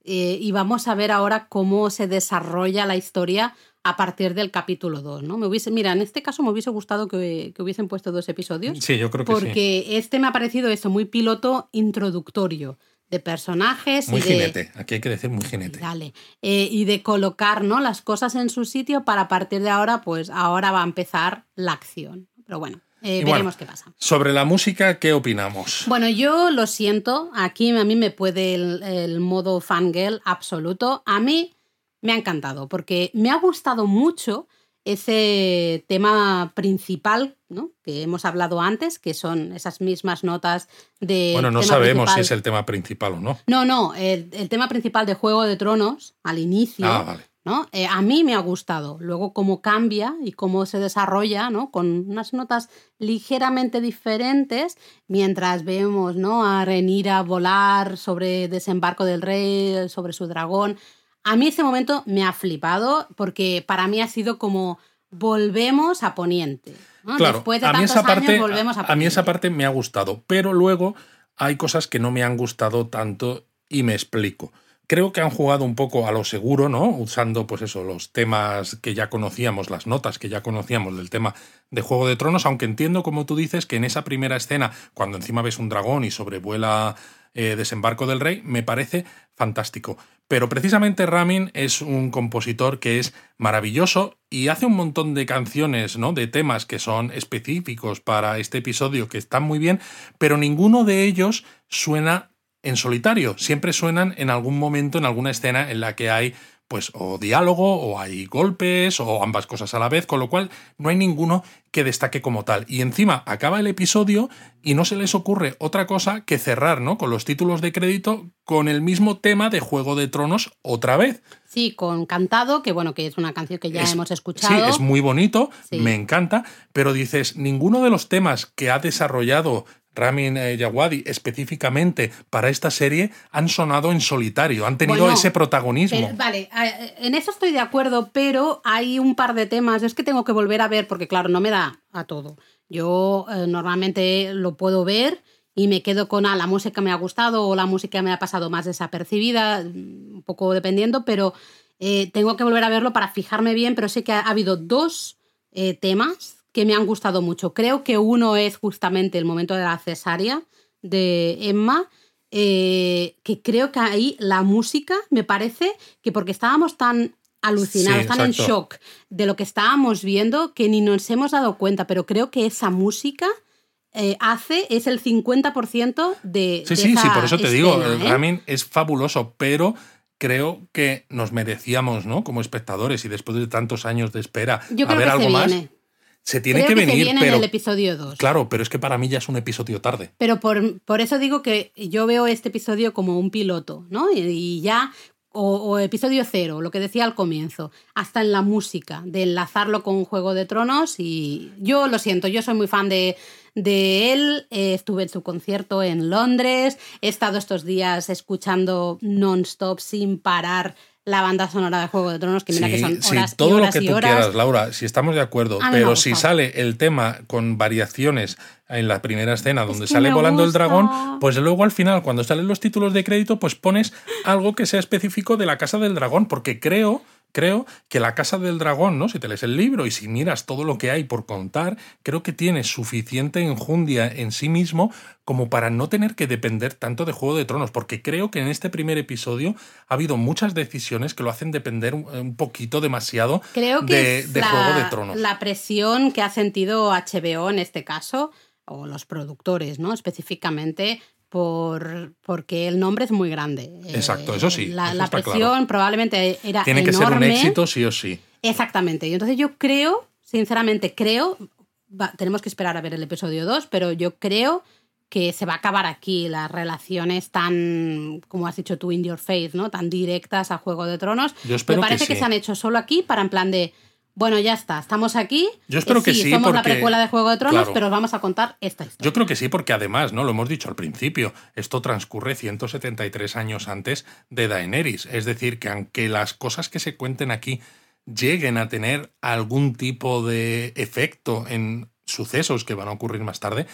eh, y vamos a ver ahora cómo se desarrolla la historia a partir del capítulo 2, ¿no? Me hubiese, mira, en este caso me hubiese gustado que, que hubiesen puesto dos episodios. Sí, yo creo que sí. porque este me ha parecido eso, muy piloto introductorio de personajes Muy y de, jinete, aquí hay que decir muy jinete. Dale. Eh, y de colocar ¿no? las cosas en su sitio para a partir de ahora, pues ahora va a empezar la acción. Pero bueno, eh, bueno, veremos qué pasa. Sobre la música, ¿qué opinamos? Bueno, yo lo siento, aquí a mí me puede el, el modo fangirl absoluto. A mí me ha encantado porque me ha gustado mucho ese tema principal ¿no? que hemos hablado antes, que son esas mismas notas de... bueno, no sabemos principal. si es el tema principal o no. No, no, el, el tema principal de Juego de Tronos, al inicio, Ah, vale. ¿no? Eh, a mí me ha gustado. Luego cómo cambia y cómo se desarrolla, ¿no? Con unas notas ligeramente diferentes, mientras vemos, ¿no? A Renira volar sobre desembarco del rey, sobre su dragón. A mí ese momento me ha flipado porque para mí ha sido como volvemos a Poniente. ¿no? Claro, Después de a mí, tantos esa parte, años volvemos a a mí esa Poniente. parte me ha gustado, pero luego hay cosas que no me han gustado tanto y me explico. Creo que han jugado un poco a lo seguro, ¿no? Usando, pues eso, los temas que ya conocíamos, las notas que ya conocíamos del tema de Juego de Tronos, aunque entiendo, como tú dices, que en esa primera escena, cuando encima ves un dragón y sobrevuela eh, Desembarco del Rey, me parece fantástico. Pero precisamente Ramin es un compositor que es maravilloso y hace un montón de canciones, ¿no? De temas que son específicos para este episodio que están muy bien, pero ninguno de ellos suena en solitario. Siempre suenan en algún momento, en alguna escena en la que hay pues o diálogo o hay golpes o ambas cosas a la vez, con lo cual no hay ninguno que destaque como tal. Y encima acaba el episodio y no se les ocurre otra cosa que cerrar, ¿no? Con los títulos de crédito con el mismo tema de Juego de Tronos otra vez. Sí, con Cantado, que bueno, que es una canción que ya Es- hemos escuchado. Sí, es muy bonito, Sí. me encanta, pero dices, ninguno de los temas que ha desarrollado Ramin eh, Djawadi específicamente para esta serie han sonado en solitario, han tenido Bueno, ese protagonismo. Pero, vale, eh, en eso estoy de acuerdo, pero hay un par de temas. Es que tengo que volver a ver, porque claro, no me da a todo. Yo eh, normalmente lo puedo ver y me quedo con ah, la música me ha gustado o la música me ha pasado más desapercibida, mm, un poco dependiendo, pero eh, tengo que volver a verlo para fijarme bien, pero sé que ha, ha habido dos eh, temas que me han gustado mucho. Creo que uno es justamente el momento de la cesárea de Emma, eh, que creo que ahí la música me parece que porque estábamos tan alucinados, Sí, tan en shock de lo que estábamos viendo, que ni nos hemos dado cuenta, pero creo que esa música eh, hace, es el 50% de... Sí, de sí, sí, esa por eso te digo, el ¿eh? Ramin es fabuloso, pero creo que nos merecíamos, ¿no? Como espectadores y después de tantos años de espera, Yo a creo ver que algo se más. Se tiene creo que que, venir, se viene pero en el episodio 2. claro, pero es que para mí ya es un episodio tarde. Pero por, por eso digo que yo veo este episodio como un piloto, ¿no? Y, y ya, o, o episodio cero, lo que decía al comienzo, hasta en la música, de enlazarlo con Juego de Tronos. Y yo lo siento, yo soy muy fan de, de él, eh, estuve en su concierto en Londres, he estado estos días escuchando non-stop, sin parar, la banda sonora de Juego de Tronos, que mira que son horas sí, todo y horas lo que tú horas. quieras, Laura, si estamos de acuerdo, pero si sale el tema con variaciones en la primera escena donde que sale volando el dragón, pues luego al final, cuando salen los títulos de crédito, pues pones algo que sea específico de la Casa del Dragón, porque creo creo que la Casa del Dragón, ¿no? Si te lees el libro y si miras todo lo que hay por contar, creo que tiene suficiente enjundia en sí mismo como para no tener que depender tanto de Juego de Tronos, porque creo que en este primer episodio ha habido muchas decisiones que lo hacen depender un, poquito demasiado Creo que de, es de la, Juego de Tronos. la presión que ha sentido HBO en este caso, o los productores, ¿no? Específicamente por porque el nombre es muy grande. Exacto, eso sí, La, eso la presión claro. probablemente era Tiene que ser un éxito sí o sí. Exactamente. Y entonces yo creo, sinceramente creo, va- tenemos que esperar a ver el episodio 2, pero yo creo que se va a acabar aquí las relaciones tan, como has dicho tú, in your face, ¿no? Tan directas a Juego de Tronos. Yo espero Me parece que que, se han hecho solo aquí para en plan de, bueno, ya está, estamos aquí. Yo espero eh, que sí, somos la porque- precuela de Juego de Tronos, claro. pero os vamos a contar esta historia. Yo creo que sí, porque además, ¿no? Lo hemos dicho al principio, esto transcurre 173 años antes de Daenerys. Es decir, que aunque las cosas que se cuenten aquí lleguen a tener algún tipo de efecto en sucesos que van a ocurrir más tarde,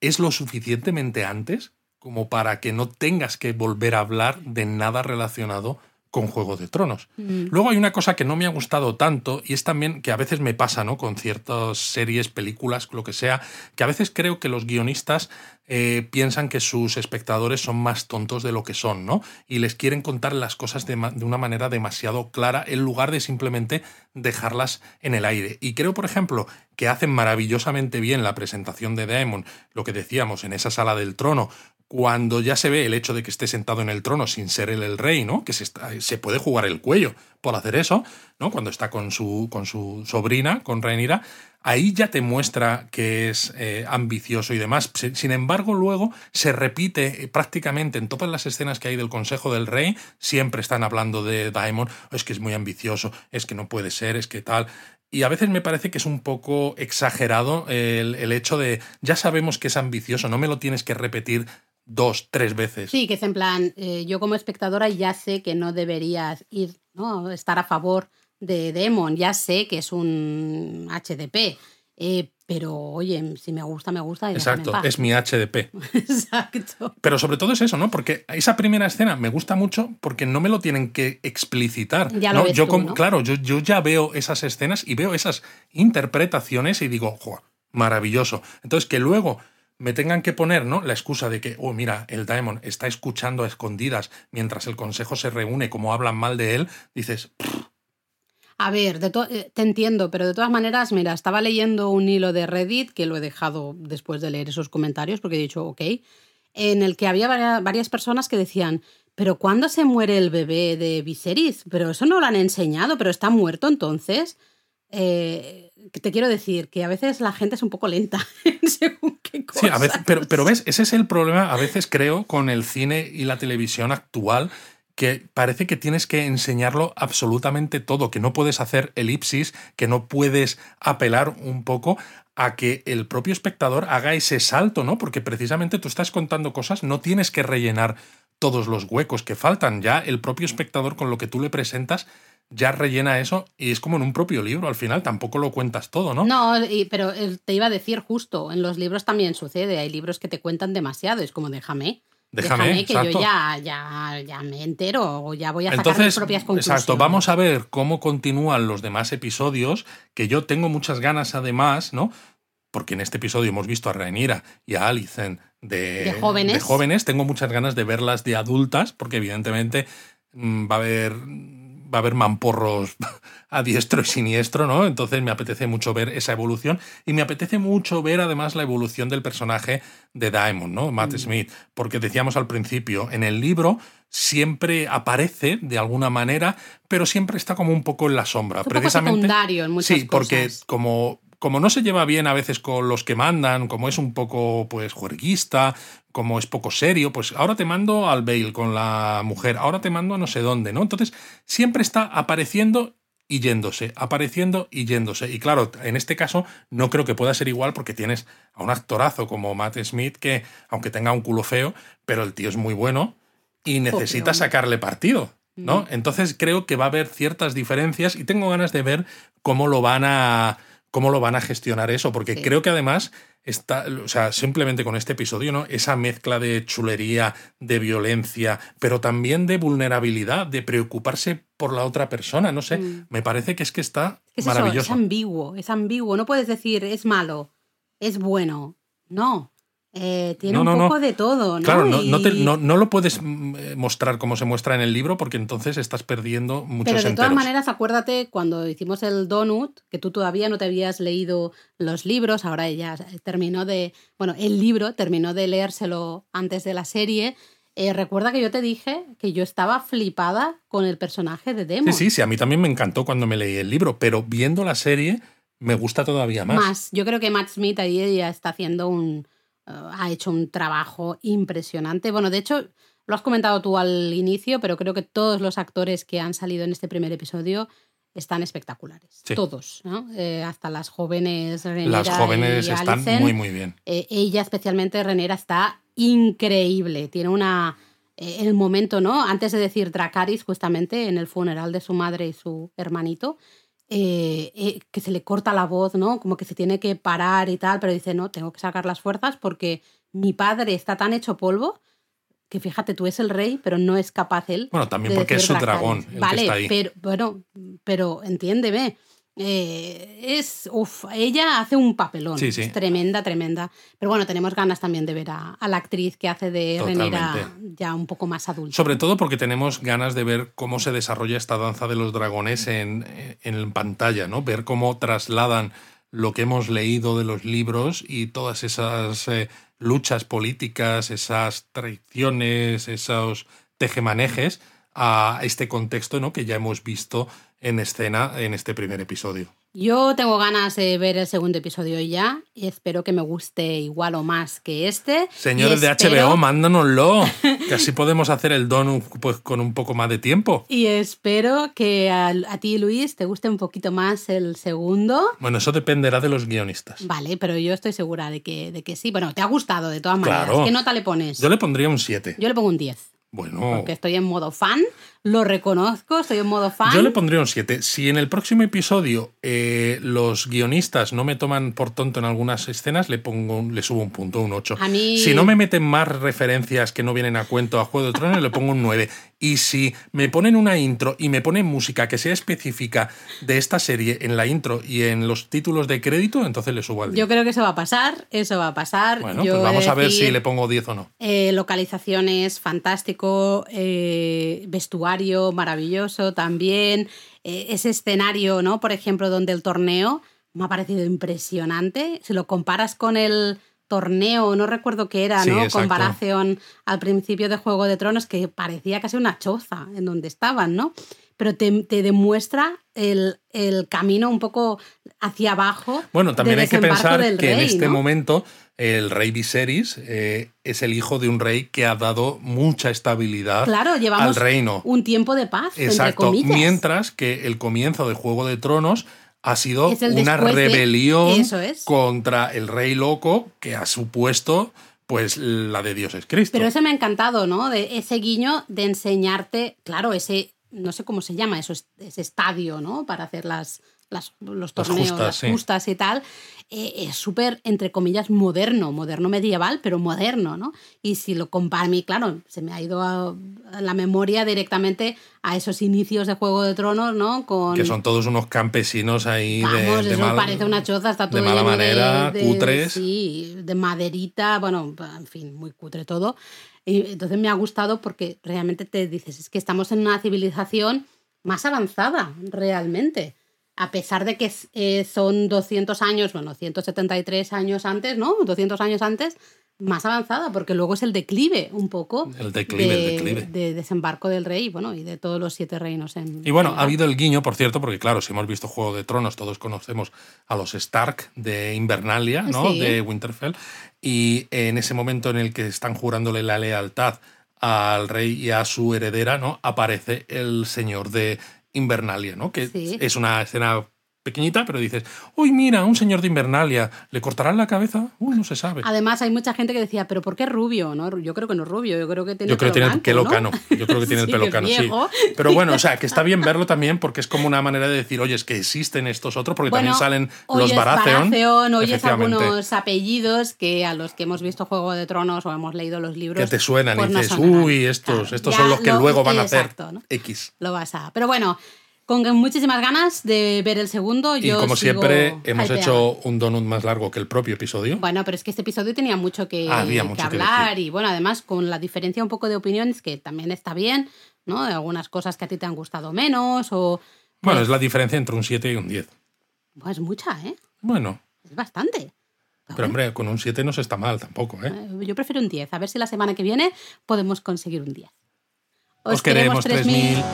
es lo suficientemente antes como para que no tengas que volver a hablar de nada relacionado con Juego de Tronos. Mm. Luego hay una cosa que no me ha gustado tanto y es también que a veces me pasa, ¿no? Con ciertas series, películas, lo que sea, que a veces creo que los guionistas eh, piensan que sus espectadores son más tontos de lo que son, ¿no? Y les quieren contar las cosas de, una manera demasiado clara en lugar de simplemente dejarlas en el aire. Y creo, por ejemplo, que hacen maravillosamente bien la presentación de Daemon, lo que decíamos en esa sala del trono, cuando ya se ve el hecho de que esté sentado en el trono sin ser él el rey, ¿no? Que se, está- se puede jugar el cuello por hacer eso, ¿no? Cuando está con su, con su sobrina, con Rhaenyra, ahí ya te muestra que es eh, ambicioso y demás. Sin embargo, luego se repite eh, prácticamente en todas las escenas que hay del Consejo del Rey, siempre están hablando de Daemon, es que es muy ambicioso, es que no puede ser, es que tal. Y a veces me parece que es un poco exagerado el, el hecho de, ya sabemos que es ambicioso, no me lo tienes que repetir dos, tres veces. Sí, que es en plan, eh, yo como espectadora ya sé que no deberías ir, ¿no? Estar a favor de Demon, ya sé que es un HDP, eh, pero oye, si me gusta, me gusta. Y Exacto, es mi HDP. Exacto. Pero sobre todo es eso, ¿no? Porque esa primera escena me gusta mucho porque no me lo tienen que explicitar. Ya lo ¿no? ves yo tú, como- ¿no? Claro, yo, yo ya veo esas escenas y veo esas interpretaciones y digo, ¡jo! Maravilloso. Entonces, que luego me tengan que poner, ¿no? La excusa de que, oh, mira, el Daemon está escuchando a escondidas mientras el consejo se reúne, como hablan mal de él, dices, A ver, de eh, te entiendo, pero de todas maneras, mira, estaba leyendo un hilo de Reddit que lo he dejado después de leer esos comentarios porque he dicho, ok, en el que había varia- varias personas que decían, pero ¿cuándo se muere el bebé de Viserys? Pero eso no lo han enseñado, pero está muerto entonces. Eh, te quiero decir que a veces la gente es un poco lenta en según qué cosas. Sí, a veces, pero, pero ves, ese es el problema, a veces creo, con el cine y la televisión actual, que parece que tienes que enseñarlo absolutamente todo, que no puedes hacer elipsis, que no puedes apelar un poco a que el propio espectador haga ese salto, ¿no? Porque precisamente tú estás contando cosas, no tienes que rellenar todos los huecos que faltan, ya el propio espectador con lo que tú le presentas ya rellena eso y es como en un propio libro, al final tampoco lo cuentas todo, ¿no? No, y- pero eh, te iba a decir justo, en los libros también sucede, hay libros que te cuentan demasiado, es como déjame. Déjame, que exacto. yo ya, ya, ya me entero o ya voy a sacar mis Entonces, propias conclusiones. exacto, vamos a ver cómo continúan los demás episodios, que yo tengo muchas ganas además, ¿no? Porque en este episodio hemos visto a Rhaenyra y a Alicent de, De jóvenes. de jóvenes. Tengo muchas ganas de verlas de adultas, porque evidentemente mm, va a haber va a haber mamporros a diestro y siniestro, ¿no? Entonces me apetece mucho ver esa evolución y me apetece mucho ver además la evolución del personaje de Diamond, ¿no? Matt Mm. Smith, porque decíamos al principio, en el libro siempre aparece de alguna manera, pero siempre está como un poco en la sombra. Es un poco Precisamente. secundario en muchas sí, porque como, como no se lleva bien a veces con los que mandan, como es un poco pues juerguista, como es poco serio, pues ahora te mando al Bale con la mujer, ahora te mando a no sé dónde, ¿no? Entonces siempre está apareciendo y yéndose, apareciendo y yéndose. Y claro, en este caso no creo que pueda ser igual porque tienes a un actorazo como Matt Smith que, aunque tenga un culo feo, pero el tío es muy bueno y necesita sacarle partido. ¿no? Entonces creo que va a haber ciertas diferencias y tengo ganas de ver cómo lo van a cómo lo van a gestionar eso, porque creo que además está, o sea, simplemente con este episodio, ¿no? Esa mezcla de chulería, de violencia, pero también de vulnerabilidad, de preocuparse por la otra persona, no sé, mm. me parece que es que está es maravilloso. es ambiguo, es ambiguo, no puedes decir es malo, es bueno, no. Eh, tiene un poco de todo, ¿no? Claro, no, lo puedes mm, mostrar como se muestra en el libro porque entonces estás perdiendo muchos Pero de todas maneras, acuérdate cuando hicimos el Donut, que tú todavía no te habías leído los libros, ahora ella terminó de. Bueno, el libro terminó de leérselo antes de la serie. Eh, recuerda que yo te dije que yo estaba flipada con el personaje de Demo. Sí, sí, sí, a mí también me encantó cuando me leí el libro, pero viendo la serie me gusta todavía más. Más, yo creo que Matt Smith ahí ya está haciendo un ha hecho un trabajo impresionante. Bueno, de hecho, lo has comentado tú al inicio, pero creo que todos los actores que han salido en este primer episodio están espectaculares. Todos, ¿no? Eh, hasta las jóvenes Renera Las jóvenes están muy, muy bien. Eh, ella, especialmente Renera, está increíble. Tiene una. Eh, el momento, ¿no? Antes de decir Dracaris, justamente en el funeral de su madre y su hermanito, eh, eh, que se le corta la voz, ¿no? Como que se tiene que parar y tal, pero dice, no, tengo que sacar las fuerzas porque mi padre está tan hecho polvo que fíjate, tú es el rey, pero no es capaz él. Bueno, también porque es su dragón. vale, pero bueno, pero entiéndeme. Eh, es, ella hace un papelón. Es tremenda, tremenda. Pero bueno, tenemos ganas también de ver a, la actriz que hace de Renera ya un poco más adulta. Sobre todo porque tenemos ganas de ver cómo se desarrolla esta danza de los dragones en, en pantalla, ¿no? Ver cómo trasladan lo que hemos leído de los libros y todas esas eh, luchas políticas, esas traiciones, esos tejemanejes a este contexto ¿no? que ya hemos visto en escena en este primer episodio. Yo tengo ganas de ver el segundo episodio ya y espero que me guste igual o más que este. Señores de HBO, mándanoslo, que así podemos hacer el donut pues, con un poco más de tiempo. Y espero que a, ti, Luis, te guste un poquito más el segundo. Bueno, eso dependerá de los guionistas. Vale, pero yo estoy segura de que, de que sí. Bueno, te ha gustado de todas maneras. ¿Qué nota le pones? Yo le pondría un 7. Yo le pongo un 10. Bueno. Porque estoy en modo fan, lo reconozco, estoy en modo fan. Yo le pondría un 7. Si en el próximo episodio eh, los guionistas no me toman por tonto en algunas escenas, le pongo le subo un punto, un 8. Si no me meten más referencias que no vienen a cuento a Juego de Tronos, le pongo un 9. Y si me ponen una intro y me ponen música que sea específica de esta serie en la intro y en los títulos de crédito, entonces le subo al 10. Yo creo que eso va a pasar, eso va a pasar. Bueno, pues vamos a ver si le pongo 10 o no. Eh, localizaciones, fantástico, eh, vestuario maravilloso también. Eh, ese escenario, ¿no? Por ejemplo, donde el torneo me ha parecido impresionante. Si lo comparas con el torneo, no recuerdo qué era, ¿no? Comparación al principio de Juego de Tronos, que parecía casi una choza en donde estaban, ¿no? Pero te, demuestra el, camino un poco hacia abajo. Bueno, también hay que pensar que en este momento el rey Viserys eh, es el hijo de un rey que ha dado mucha estabilidad claro, llevamos al reino. Un tiempo de paz. Exacto. Mientras que el comienzo de Juego de Tronos ha sido una rebelión contra el rey loco que ha supuesto pues la de Dios es Cristo. Pero eso me ha encantado, ¿no? De ese guiño de enseñarte, claro, ese, no sé cómo se llama, eso, ese estadio, ¿no? Para hacer las, los torneos, las justas, y tal, eh, es súper, entre comillas, moderno, moderno medieval, pero moderno, ¿no? Y si lo compara a mí, claro, se me ha ido a, la memoria directamente a esos inicios de Juego de Tronos, ¿no? Con... Que son todos unos campesinos ahí Vamos, de, eso parece una choza, está todo de mala manera, cutres. Sí, de maderita, bueno, en fin, muy cutre todo. Y entonces me ha gustado porque realmente te dices, es que estamos en una civilización más avanzada, realmente a pesar de que eh, son 200 años, bueno, 173 años antes, ¿no? 200 años antes, más avanzada, porque luego es el declive un poco. El declive, de, el declive. De desembarco del rey, bueno, y de todos los siete reinos en. Y bueno, ha habido el guiño, por cierto, porque claro, si hemos visto Juego de Tronos, todos conocemos a los Stark de Invernalia, ¿no? De Winterfell. Y en ese momento en el que están jurándole la lealtad al rey y a su heredera, ¿no? Aparece el señor de Invernalia, ¿no? Que es una escena pequeñita, pero dices, uy, mira, un señor de Invernalia, ¿le cortarán la cabeza? Uy, no se sabe. Además, hay mucha gente que decía, ¿pero por qué rubio? ¿No? Yo creo que no es rubio, yo creo que tiene Yo creo que tiene el pelo ¿no? cano. Yo creo que tiene el Sí, pelo que cano, sí. Pero bueno, o sea, que está bien verlo también porque es como una manera de decir, oye, es que existen estos otros, porque Bueno, también salen los Baratheon. Baratheon, oyes algunos apellidos que a los que hemos visto Juego de Tronos o hemos leído los libros. Que te suenan pues y no dices, sonarán. uy, estos, Claro, estos son los que luego van a hacer exacto, ¿no? X. Lo vas a. Pero bueno, con muchísimas ganas de ver el segundo. Y yo como siempre, hemos hypeada. hecho un donut más largo que el propio episodio. Bueno, pero es que este episodio tenía mucho que, Ah, había que mucho que hablar y bueno, además con la diferencia un poco de opiniones que también está bien, ¿no? De algunas cosas que a ti te han gustado menos o... Bueno, pues, es la diferencia entre un 7 y un 10. pues mucha, ¿eh? Bueno, Es bastante. pero hombre, con un 7 no se está mal tampoco, ¿eh? Eh, Yo prefiero un 10. A ver si la semana que viene podemos conseguir un 10. Os queremos 3000. 3000.